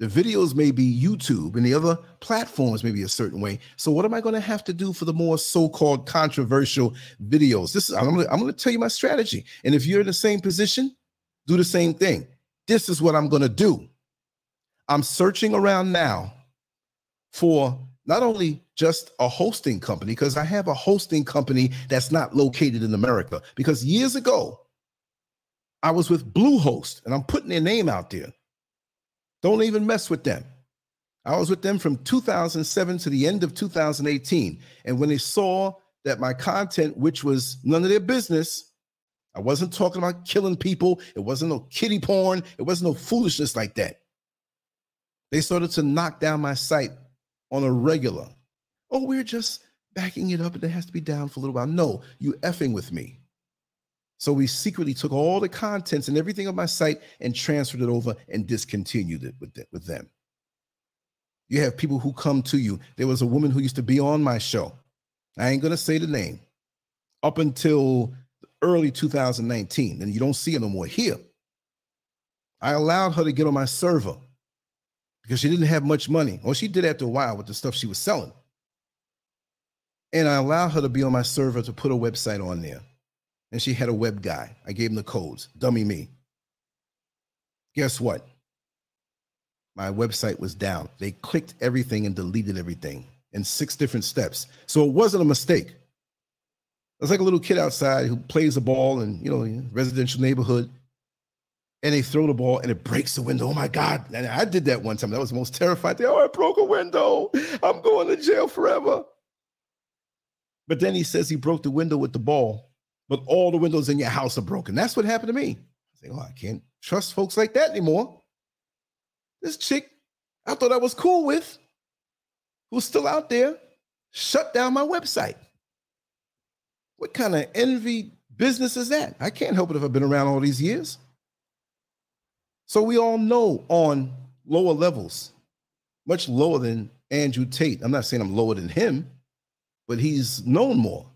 The videos may be YouTube and the other platforms may be a certain way. So what am I going to have to do for the more so-called controversial videos? This is I'm going to tell you my strategy. And if you're in the same position, do the same thing this is what I'm going to do. I'm searching around now for not only just a hosting company, because I have a hosting company that's not located in America. Because years ago, I was with Bluehost, and I'm putting their name out there. Don't even mess with them. I was with them from 2007 to the end of 2018. And when they saw that my content, which was none of their business, I wasn't talking about killing people, it wasn't no kitty porn, it wasn't no foolishness like that. They started to knock down my site on a regular. Oh, we're just backing it up and it has to be down for a little while. No, you effing with me. So we secretly took all the contents and everything on my site and transferred it over and discontinued it with, with them. You have people who come to you. There was a woman who used to be on my show. I ain't going to say the name. Up until early 2019, and you don't see her no more here. I allowed her to get on my server because she didn't have much money. Well, she did after a while with the stuff she was selling. And I allowed her to be on my server to put a website on there and she had a web guy. I gave him the codes, dummy me. Guess what? My website was down. They clicked everything and deleted everything in six different steps. So it wasn't a mistake. It was like a little kid outside who plays a ball in, you know, residential neighborhood. And they throw the ball and it breaks the window. Oh my God. And I did that one time. That was the most terrifying thing. Oh, I broke a window. I'm going to jail forever. But then he says he broke the window with the ball but all the windows in your house are broken. That's what happened to me. I say, oh, I can't trust folks like that anymore. This chick I thought I was cool with, who's still out there, shut down my website. What kind of envy business is that? I can't help it if I've been around all these years. So we all know on lower levels, much lower than Andrew Tate. I'm not saying I'm lower than him, but he's known more,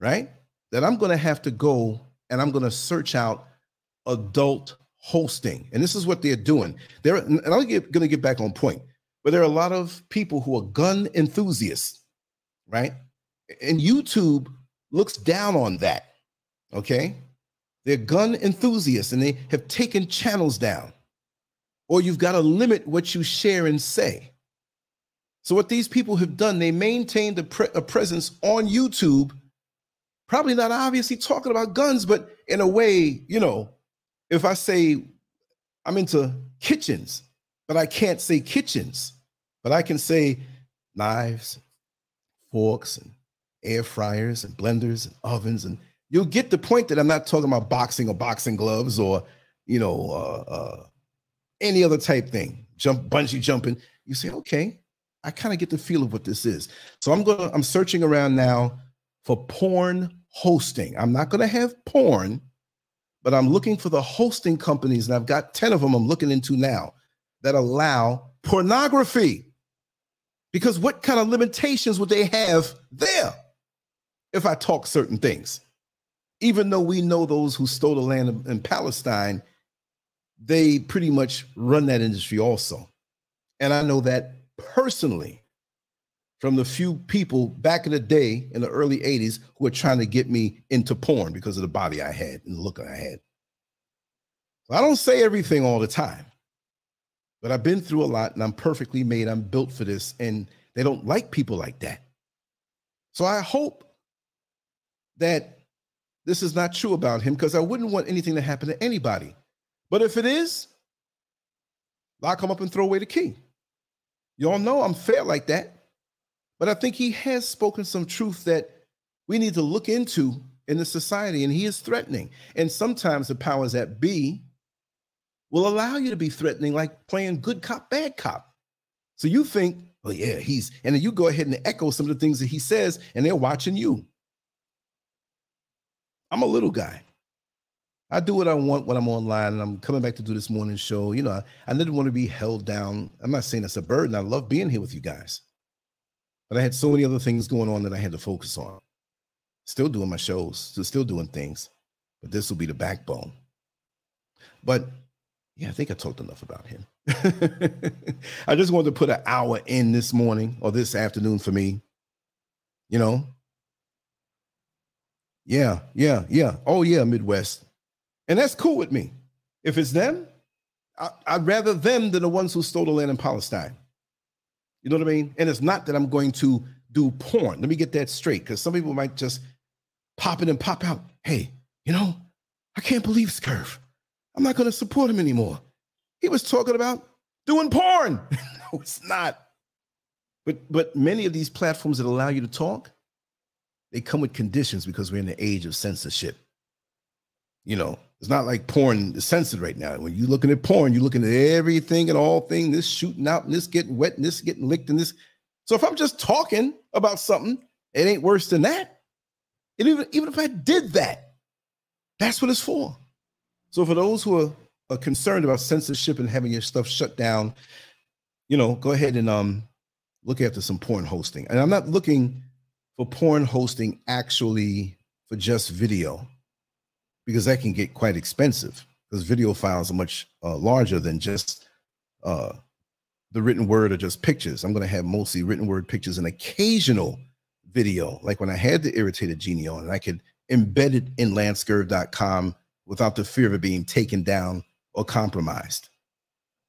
right? That I'm going to have to go and I'm going to search out adult hosting. And this is what they're doing. They're, and I'm going to get back on point, but there are a lot of people who are gun enthusiasts, right? And YouTube looks down on that. Okay. They're gun enthusiasts and they have taken channels down. Or you've got to limit what you share and say. So, what these people have done, they maintained a, pre- a presence on YouTube probably not obviously talking about guns, but in a way, you know, if I say I'm into kitchens, but I can't say kitchens, but I can say knives, forks, and air fryers, and blenders, and ovens, and you'll get the point that I'm not talking about boxing or boxing gloves or you know uh, uh, any other type thing, jump bungee jumping. You say, okay, I kind of get the feel of what this is. So I'm gonna I'm searching around now for porn hosting. I'm not going to have porn, but I'm looking for the hosting companies, and I've got 10 of them I'm looking into now that allow pornography. Because what kind of limitations would they have there if I talk certain things? Even though we know those who stole the land in Palestine, they pretty much run that industry also. And I know that personally from the few people back in the day in the early 80s who were trying to get me into porn because of the body I had and the look I had. So I don't say everything all the time, but I've been through a lot and I'm perfectly made. I'm built for this, and they don't like people like that. So I hope that this is not true about him because I wouldn't want anything to happen to anybody. But if it is, lock him up and throw away the key. Y'all know I'm fair like that. But I think he has spoken some truth that we need to look into in the society, and he is threatening. And sometimes the powers that be will allow you to be threatening, like playing good cop, bad cop. So you think, oh, yeah, he's, and then you go ahead and echo some of the things that he says, and they're watching you. I'm a little guy. I do what I want when I'm online, and I'm coming back to do this morning show. You know, I, I didn't want to be held down. I'm not saying it's a burden. I love being here with you guys. But I had so many other things going on that I had to focus on. Still doing my shows, still doing things, but this will be the backbone. But yeah, I think I talked enough about him. I just wanted to put an hour in this morning or this afternoon for me. You know? Yeah, yeah, yeah. Oh, yeah, Midwest. And that's cool with me. If it's them, I, would rather them than the ones who stole the land in Palestine. You know what I mean? And it's not that I'm going to do porn. Let me get that straight because some people might just pop in and pop out. Hey, you know, I can't believe Scurv. I'm not going to support him anymore. He was talking about doing porn. no, it's not. But but many of these platforms that allow you to talk, they come with conditions because we're in the age of censorship. You know, it's not like porn is censored right now. When you're looking at porn, you're looking at everything and all things, this shooting out and this getting wet and this getting licked and this. So if I'm just talking about something, it ain't worse than that. And even, even if I did that, that's what it's for. So for those who are, are concerned about censorship and having your stuff shut down, you know, go ahead and um look after some porn hosting. And I'm not looking for porn hosting actually for just video because that can get quite expensive because video files are much uh, larger than just uh, the written word or just pictures. I'm going to have mostly written word pictures and occasional video, like when I had the irritated genie on, and I could embed it in lancescurv.com without the fear of it being taken down or compromised.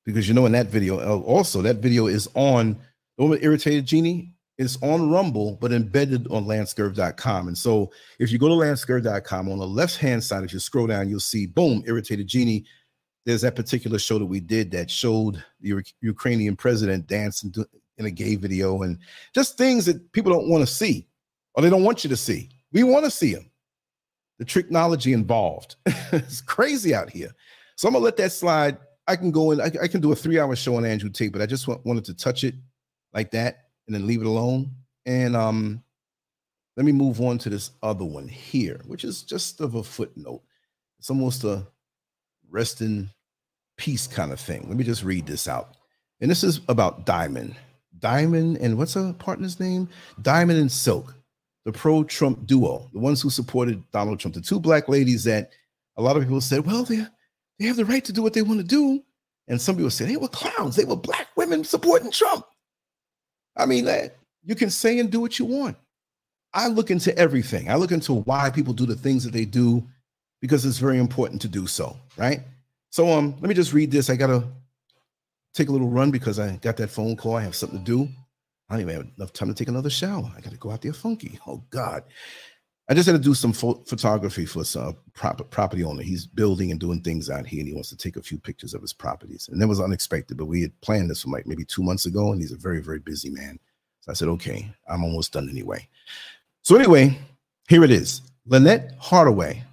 Because you know, in that video, also that video is on the irritated genie is on Rumble, but embedded on lancescurv.com. And so if you go to lancescurv.com on the left hand side, if you scroll down, you'll see boom, irritated genie. There's that particular show that we did that showed the Ukrainian president dancing in a gay video and just things that people don't want to see or they don't want you to see. We want to see them the technology involved. it's crazy out here. So I'm gonna let that slide. I can go in, I, I can do a three hour show on Andrew Tate, but I just want, wanted to touch it like that and then leave it alone. And um, let me move on to this other one here, which is just of a footnote. It's almost a rest in peace kind of thing. Let me just read this out. And this is about Diamond. Diamond and what's her partner's name? Diamond and Silk the pro Trump duo, the ones who supported Donald Trump, the two black ladies that a lot of people said, well, they they have the right to do what they want to do. And some people said they were clowns. They were black women supporting Trump. I mean, you can say and do what you want. I look into everything. I look into why people do the things that they do because it's very important to do so, right? So um, let me just read this. I gotta take a little run because I got that phone call. I have something to do. I don't even have enough time to take another shower. I got to go out there funky. Oh God. I just had to do some pho- photography for some prop- property owner. He's building and doing things out here, and he wants to take a few pictures of his properties. And that was unexpected, but we had planned this from like maybe two months ago, and he's a very, very busy man. So I said, okay, I'm almost done anyway. So anyway, here it is. Lynette Hardaway,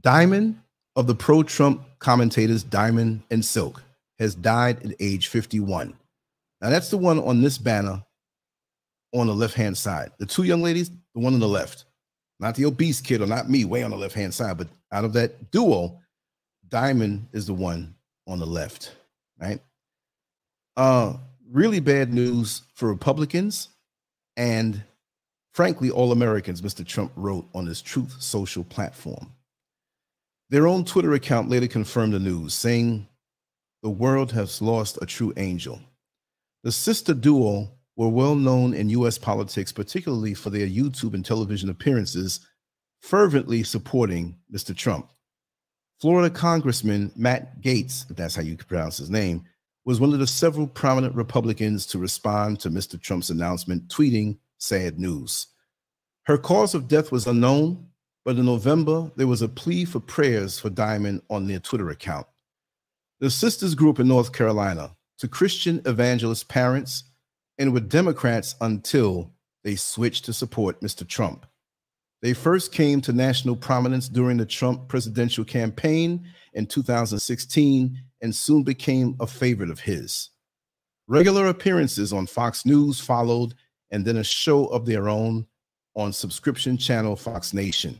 Diamond of the pro-Trump commentators Diamond and Silk, has died at age 51. Now that's the one on this banner on the left hand side. The two young ladies, the one on the left, not the obese kid or not me, way on the left hand side, but out of that duo, Diamond is the one on the left, right? Uh, really bad news for Republicans and frankly, all Americans, Mr. Trump wrote on his Truth Social platform. Their own Twitter account later confirmed the news, saying, The world has lost a true angel. The sister duo were well known in US politics, particularly for their YouTube and television appearances, fervently supporting Mr. Trump. Florida Congressman Matt Gaetz, if that's how you pronounce his name, was one of the several prominent Republicans to respond to Mr. Trump's announcement, tweeting sad news. Her cause of death was unknown, but in November, there was a plea for prayers for Diamond on their Twitter account. The sisters group in North Carolina, to Christian evangelist parents, and were Democrats until they switched to support Mr. Trump. They first came to national prominence during the Trump presidential campaign in 2016 and soon became a favorite of his. Regular appearances on Fox News followed, and then a show of their own on subscription channel Fox Nation.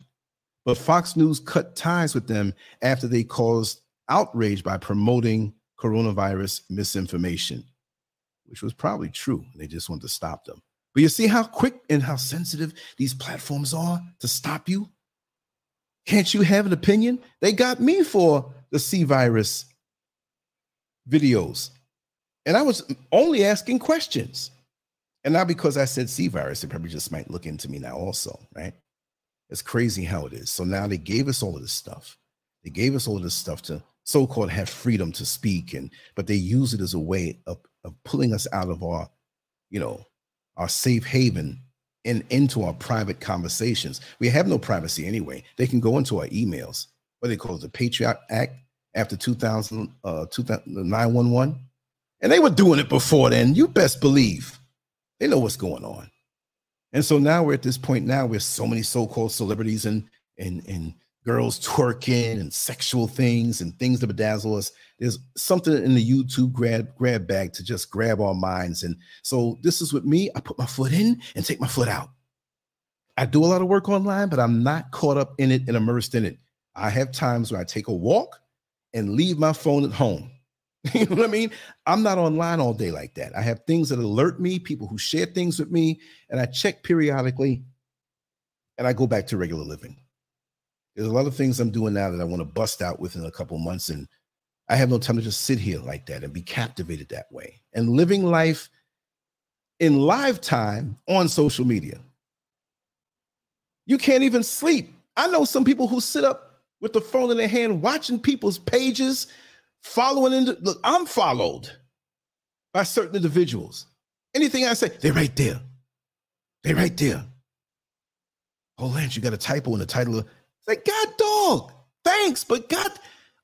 But Fox News cut ties with them after they caused outrage by promoting coronavirus misinformation which was probably true. They just wanted to stop them. But you see how quick and how sensitive these platforms are to stop you? Can't you have an opinion? They got me for the C virus videos. And I was only asking questions. And not because I said C virus, they probably just might look into me now, also, right? It's crazy how it is. So now they gave us all of this stuff. They gave us all of this stuff to so-called have freedom to speak and but they use it as a way of, of pulling us out of our you know our safe haven and into our private conversations. We have no privacy anyway. They can go into our emails. What they call it the patriot act after 2000 uh 911 and they were doing it before then. You best believe. They know what's going on. And so now we're at this point now where so many so-called celebrities and and and girls twerking and sexual things and things to bedazzle us. There's something in the YouTube grab grab bag to just grab our minds. And so this is with me. I put my foot in and take my foot out. I do a lot of work online, but I'm not caught up in it and immersed in it. I have times where I take a walk and leave my phone at home. you know what I mean? I'm not online all day like that. I have things that alert me, people who share things with me, and I check periodically and I go back to regular living. There's a lot of things I'm doing now that I want to bust out within a couple months. And I have no time to just sit here like that and be captivated that way. And living life in live time on social media. You can't even sleep. I know some people who sit up with the phone in their hand watching people's pages, following into look, I'm followed by certain individuals. Anything I say, they're right there. They're right there. Oh, Lance, you got a typo in the title of like, God, dog, thanks, but God,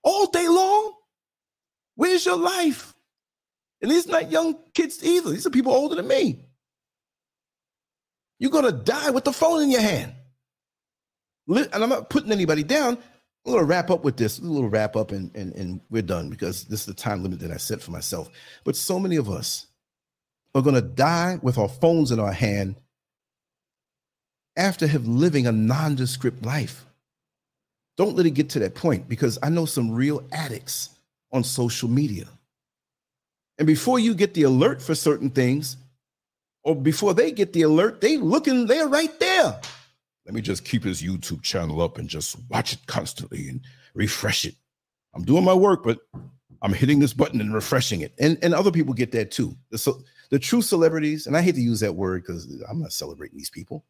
all day long, where's your life? And these not young kids either. These are people older than me. You're gonna die with the phone in your hand. And I'm not putting anybody down. I'm gonna wrap up with this, a little wrap up, and, and, and we're done because this is the time limit that I set for myself. But so many of us are gonna die with our phones in our hand after have living a nondescript life. Don't let it get to that point because I know some real addicts on social media. And before you get the alert for certain things, or before they get the alert, they looking, they're right there. Let me just keep his YouTube channel up and just watch it constantly and refresh it. I'm doing my work, but I'm hitting this button and refreshing it. And, and other people get that too. The, so, the true celebrities, and I hate to use that word because I'm not celebrating these people,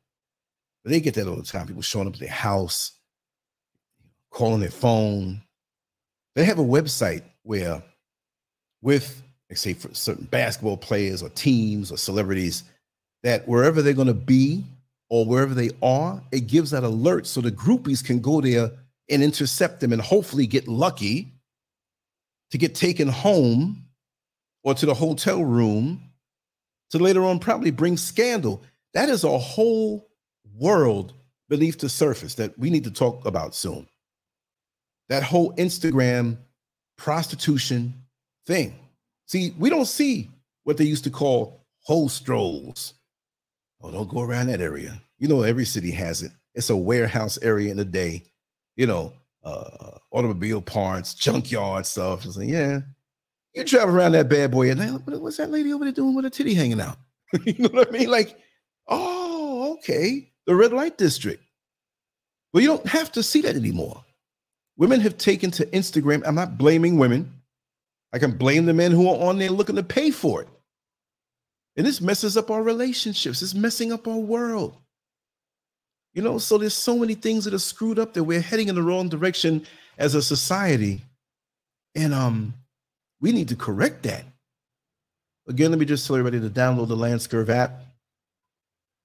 but they get that all the time. People showing up at their house, calling their phone. They have a website where, with, let's say, for certain basketball players or teams or celebrities, that wherever they're going to be or wherever they are, it gives that alert so the groupies can go there and intercept them and hopefully get lucky to get taken home or to the hotel room to later on probably bring scandal. That is a whole world beneath the surface that we need to talk about soon that whole Instagram prostitution thing. See, we don't see what they used to call hoe strolls. Oh, don't go around that area. You know, every city has it. It's a warehouse area in the day, you know, uh, automobile parts, junkyard stuff. It's like, yeah, you drive around that bad boy and what's that lady over there doing with a titty hanging out? you know what I mean? Like, oh, okay, the red light district. Well, you don't have to see that anymore. Women have taken to Instagram. I'm not blaming women. I can blame the men who are on there looking to pay for it. And this messes up our relationships. It's messing up our world. You know, so there's so many things that are screwed up that we're heading in the wrong direction as a society. And um, we need to correct that. Again, let me just tell everybody to download the LanceScurv app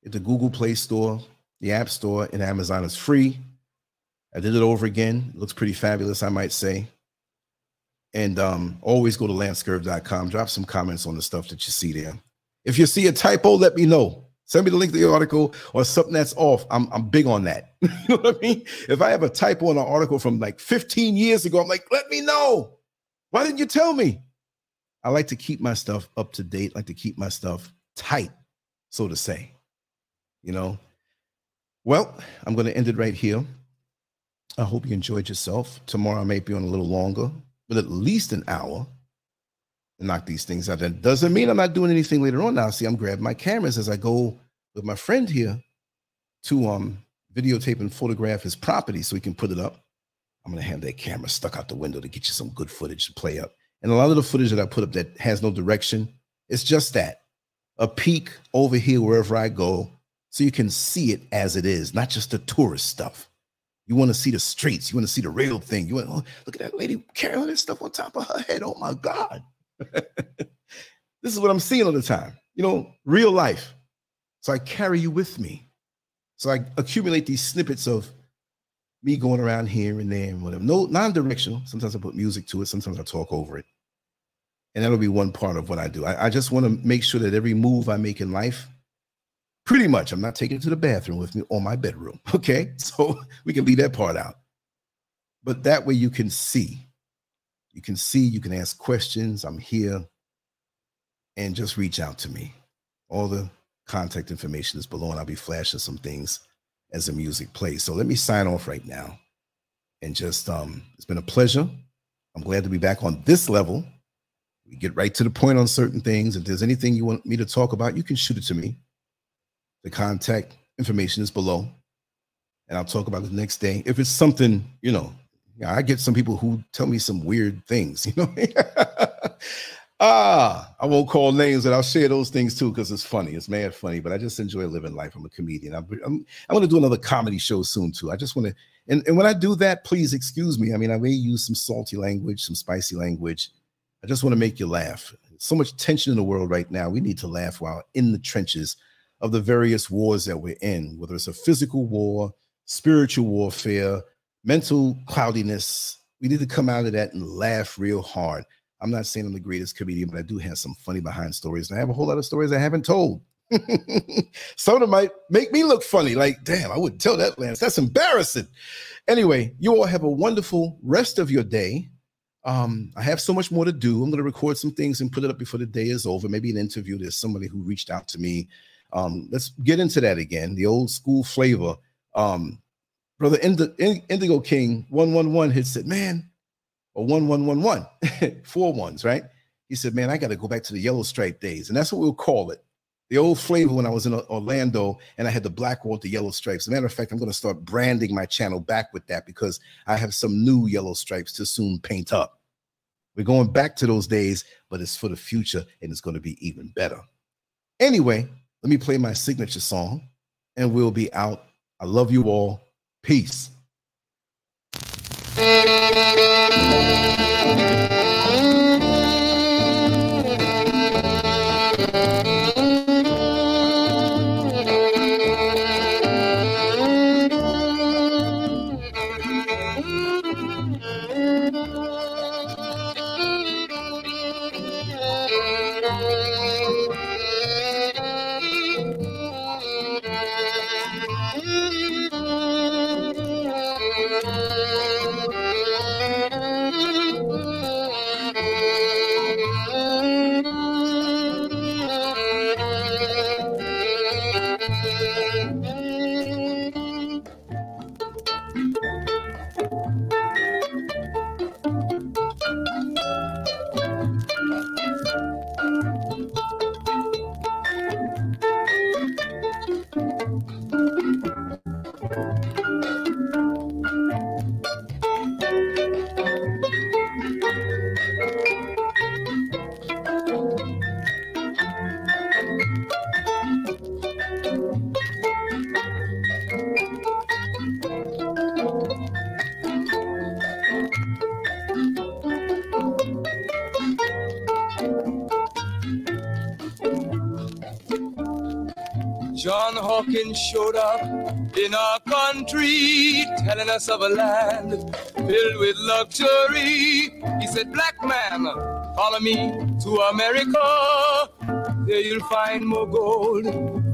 at the Google Play Store, the App Store, and Amazon. is free. I did it over again. It looks pretty fabulous, I might say. And um, always go to lancescurv.com. Drop some comments on the stuff that you see there. If you see a typo, let me know. Send me the link to the article or something that's off. I'm, I'm big on that. you know what I mean? If I have a typo in an article from like 15 years ago, I'm like, let me know. Why didn't you tell me? I like to keep my stuff up to date, like to keep my stuff tight, so to say. You know? Well, I'm going to end it right here. I hope you enjoyed yourself. Tomorrow I may be on a little longer, but at least an hour to knock these things out. That doesn't mean I'm not doing anything later on. Now, see, I'm grabbing my cameras as I go with my friend here to um videotape and photograph his property so he can put it up. I'm gonna have that camera stuck out the window to get you some good footage to play up. And a lot of the footage that I put up that has no direction, it's just that a peek over here wherever I go, so you can see it as it is, not just the tourist stuff. You want to see the streets. You want to see the real thing. You want, oh, look at that lady carrying this stuff on top of her head. Oh my God. this is what I'm seeing all the time. You know, real life. So I carry you with me. So I accumulate these snippets of me going around here and there and whatever. No, non-directional. Sometimes I put music to it. Sometimes I talk over it. And that'll be one part of what I do. I, I just want to make sure that every move I make in life, pretty much, I'm not taking it to the bathroom with me or my bedroom. Okay. So we can leave that part out. But that way you can see. You can see, you can ask questions. I'm here. And just reach out to me. All the contact information is below, and I'll be flashing some things as the music plays. So let me sign off right now. And just um, it's been a pleasure. I'm glad to be back on this level. We get right to the point on certain things. If there's anything you want me to talk about, you can shoot it to me. The contact information is below. And I'll talk about the next day. If it's something, you know, I get some people who tell me some weird things, you know. Ah, I won't call names, and I'll share those things too because it's funny. It's mad funny, but I just enjoy living life. I'm a comedian. I'm, I'm, I want to do another comedy show soon too. I just want to, and, and when I do that, please excuse me. I mean, I may use some salty language, some spicy language. I just want to make you laugh. So much tension in the world right now. We need to laugh while in the trenches of the various wars that we're in, whether it's a physical war, spiritual warfare, mental cloudiness. We need to come out of that and laugh real hard. I'm not saying I'm the greatest comedian, but I do have some funny behind stories. And I have a whole lot of stories I haven't told. some of them might make me look funny. Like, damn, I wouldn't tell that, Lance. That's embarrassing. Anyway, you all have a wonderful rest of your day. Um, I have so much more to do. I'm going to record some things and put it up before the day is over. Maybe an interview. There's somebody who reached out to me. Um, let's get into that again. The old school flavor. Um, brother Indigo King 111 had said, Man, or one one one one, four ones, right? He said, "Man, I got to go back to the yellow stripe days," and that's what we'll call it. The old flavor when I was in Orlando and I had the black wall, the yellow stripes. As a matter of fact, I'm going to start branding my channel back with that because I have some new yellow stripes to soon paint up. We're going back to those days, but it's for the future and it's going to be even better. Anyway, let me play my signature song and we'll be out. I love you all. Peace. Us of a land filled with luxury. He said, Black man, follow me to America. There you'll find more gold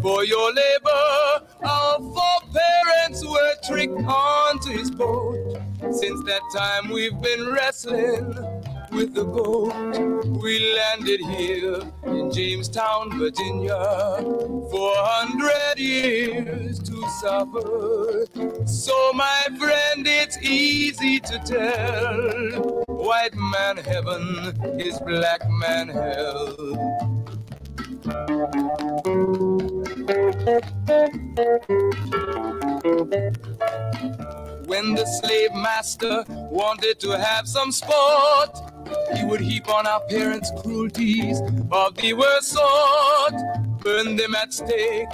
for your labor. Our foreparents were tricked onto his boat. Since that time, we've been wrestling with the gold. We landed here in Jamestown, Virginia, 400 years to suffer. So, my friend, it's easy to tell white man heaven is black man hell. When the slave master wanted to have some sport, he would heap on our parents cruelties of the worst sort, burn them at stake,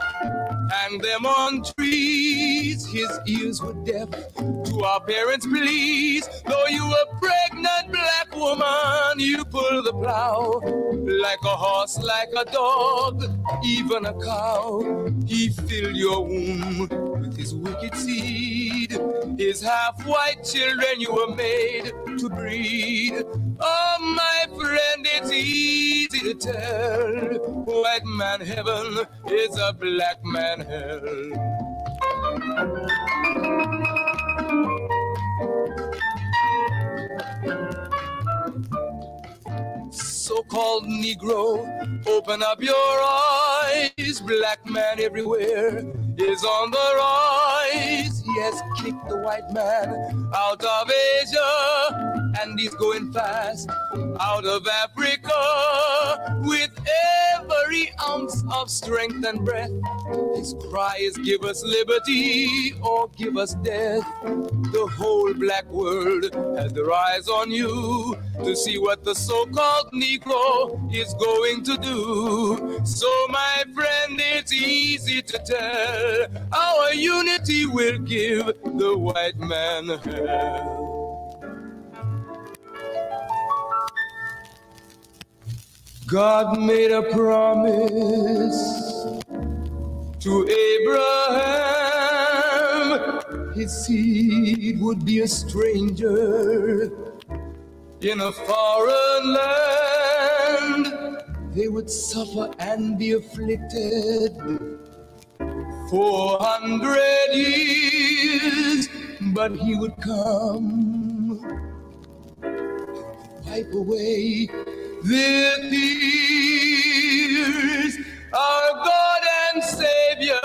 hang them on trees. His ears were deaf to our parents' pleas. Though you were pregnant, black woman, you pull the plow like a horse, like a dog, even a cow. He filled your womb with his wicked seed. His half white children you were made to breed. Oh, my friend, it's easy to tell. White man heaven is a black man hell. So-called Negro, open up your eyes. Black man everywhere is on the rise. He has kicked the white man out of Asia, and he's going fast out of Africa with every ounce of strength and breath. His cry is give us liberty or give us death. The whole black world has their eyes on you to see what the so-called Negro is going to do. So my friend, it's easy to tell our unity will give the white man hell. God made a promise to Abraham, his seed would be a stranger in a foreign land. They would suffer and be afflicted for a hundred years, but he would come, wipe away their tears. Our God and Savior,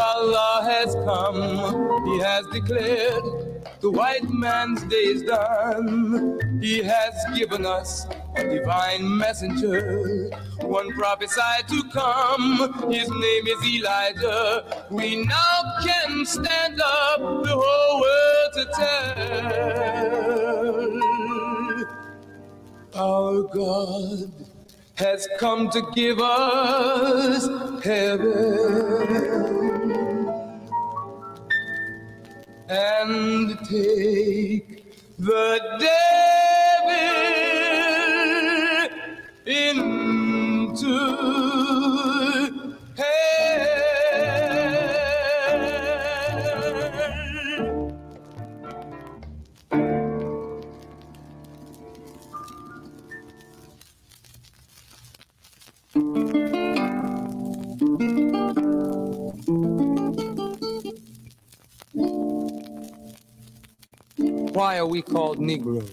Allah has come. He has declared the white man's day is done. He has given us a divine messenger, one prophesied to come. His name is Elijah. We now can stand up, the whole world to tell. Our God has come to give us heaven. And take the devil into Why are we called Negroes?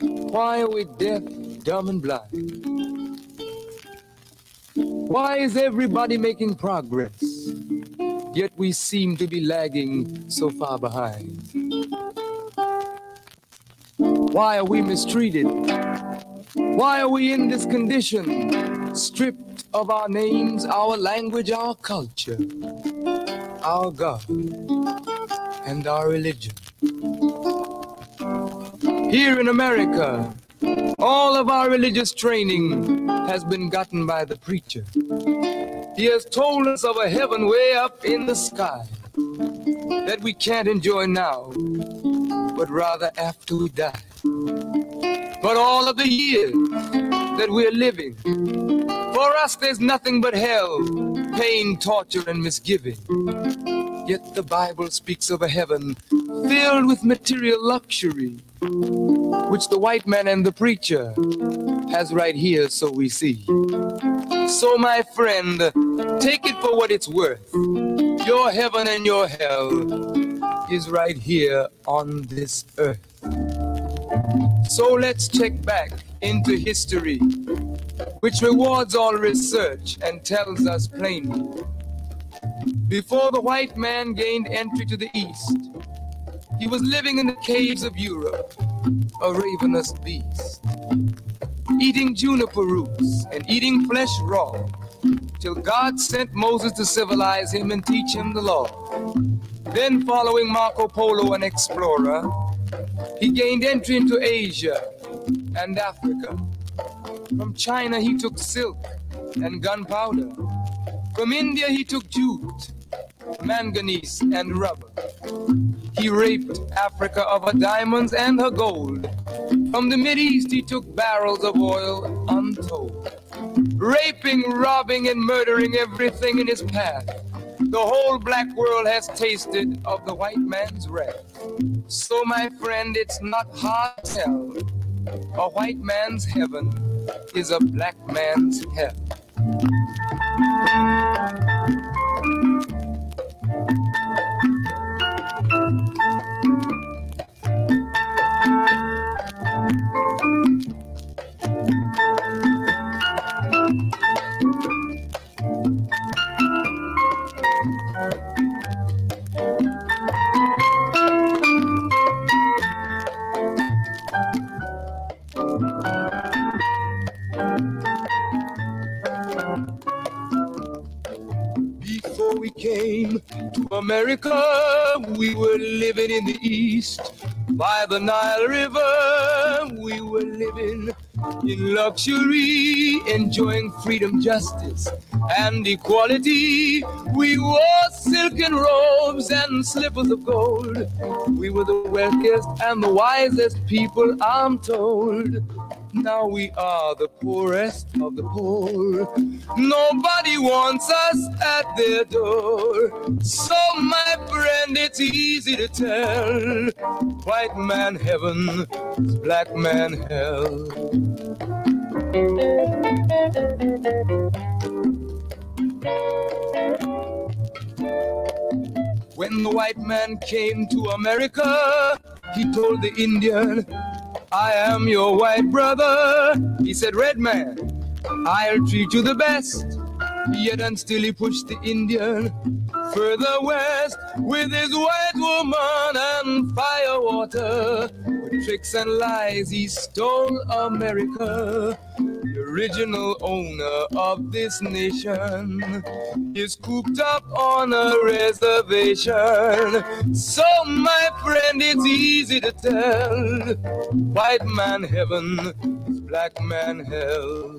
Why are we deaf, dumb, and blind? Why is everybody making progress? Yet we seem to be lagging so far behind. Why are we mistreated? Why are we in this condition? Stripped of our names, our language, our culture, our God, and our religion. Here in America, all of our religious training has been gotten by the preacher. He has told us of a heaven way up in the sky that we can't enjoy now, but rather after we die. But all of the years that we're living, for us there's nothing but hell, pain, torture, and misgiving. Yet the Bible speaks of a heaven filled with material luxury, which the white man and the preacher has right here, so we see. So, my friend, take it for what it's worth. Your heaven and your hell is right here on this earth. So let's check back into history, which rewards all research and tells us plainly. Before the white man gained entry to the east, he was living in the caves of Europe, a ravenous beast, eating juniper roots and eating flesh raw, till God sent Moses to civilize him and teach him the law. Then, following Marco Polo, an explorer, he gained entry into Asia and Africa. From China, he took silk and gunpowder. From India he took jute, manganese, and rubber. He raped Africa of her diamonds and her gold. From the East he took barrels of oil untold. Raping, robbing, and murdering everything in his path. The whole black world has tasted of the white man's wrath. So, my friend, it's not hard to tell. A white man's heaven is a black man's hell. America, we were living in the East. By the Nile River, we were living in luxury, enjoying freedom, justice, and equality. We wore silken robes and slippers of gold. We were the wealthiest and the wisest people, I'm told. Now we are the poorest of the poor. Nobody wants us at their door. So, my friend, it's easy to tell. White man heaven, black man hell. When the white man came to America, he told the Indian, I am your white brother. He said, Red man, I'll treat you the best. Yet and still he pushed the Indian further west with his white woman and firewater. With tricks and lies, he stole America. Original owner of this nation is cooped up on a reservation. So, my friend, it's easy to tell white man heaven is black man hell.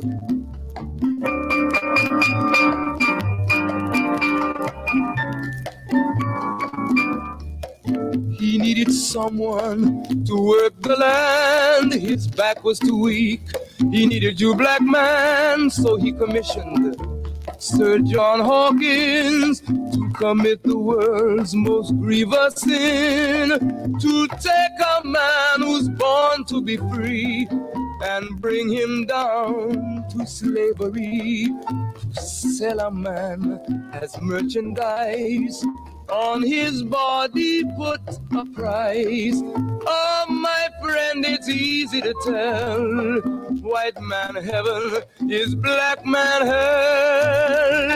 He needed someone to work the land. His back was too weak. He needed you, black man, so he commissioned Sir John Hawkins to commit the world's most grievous sin. To take a man who's born to be free and bring him down to slavery. To sell a man as merchandise on his body put a price. Oh, my friend, it's easy to tell. White man heaven is black man hell.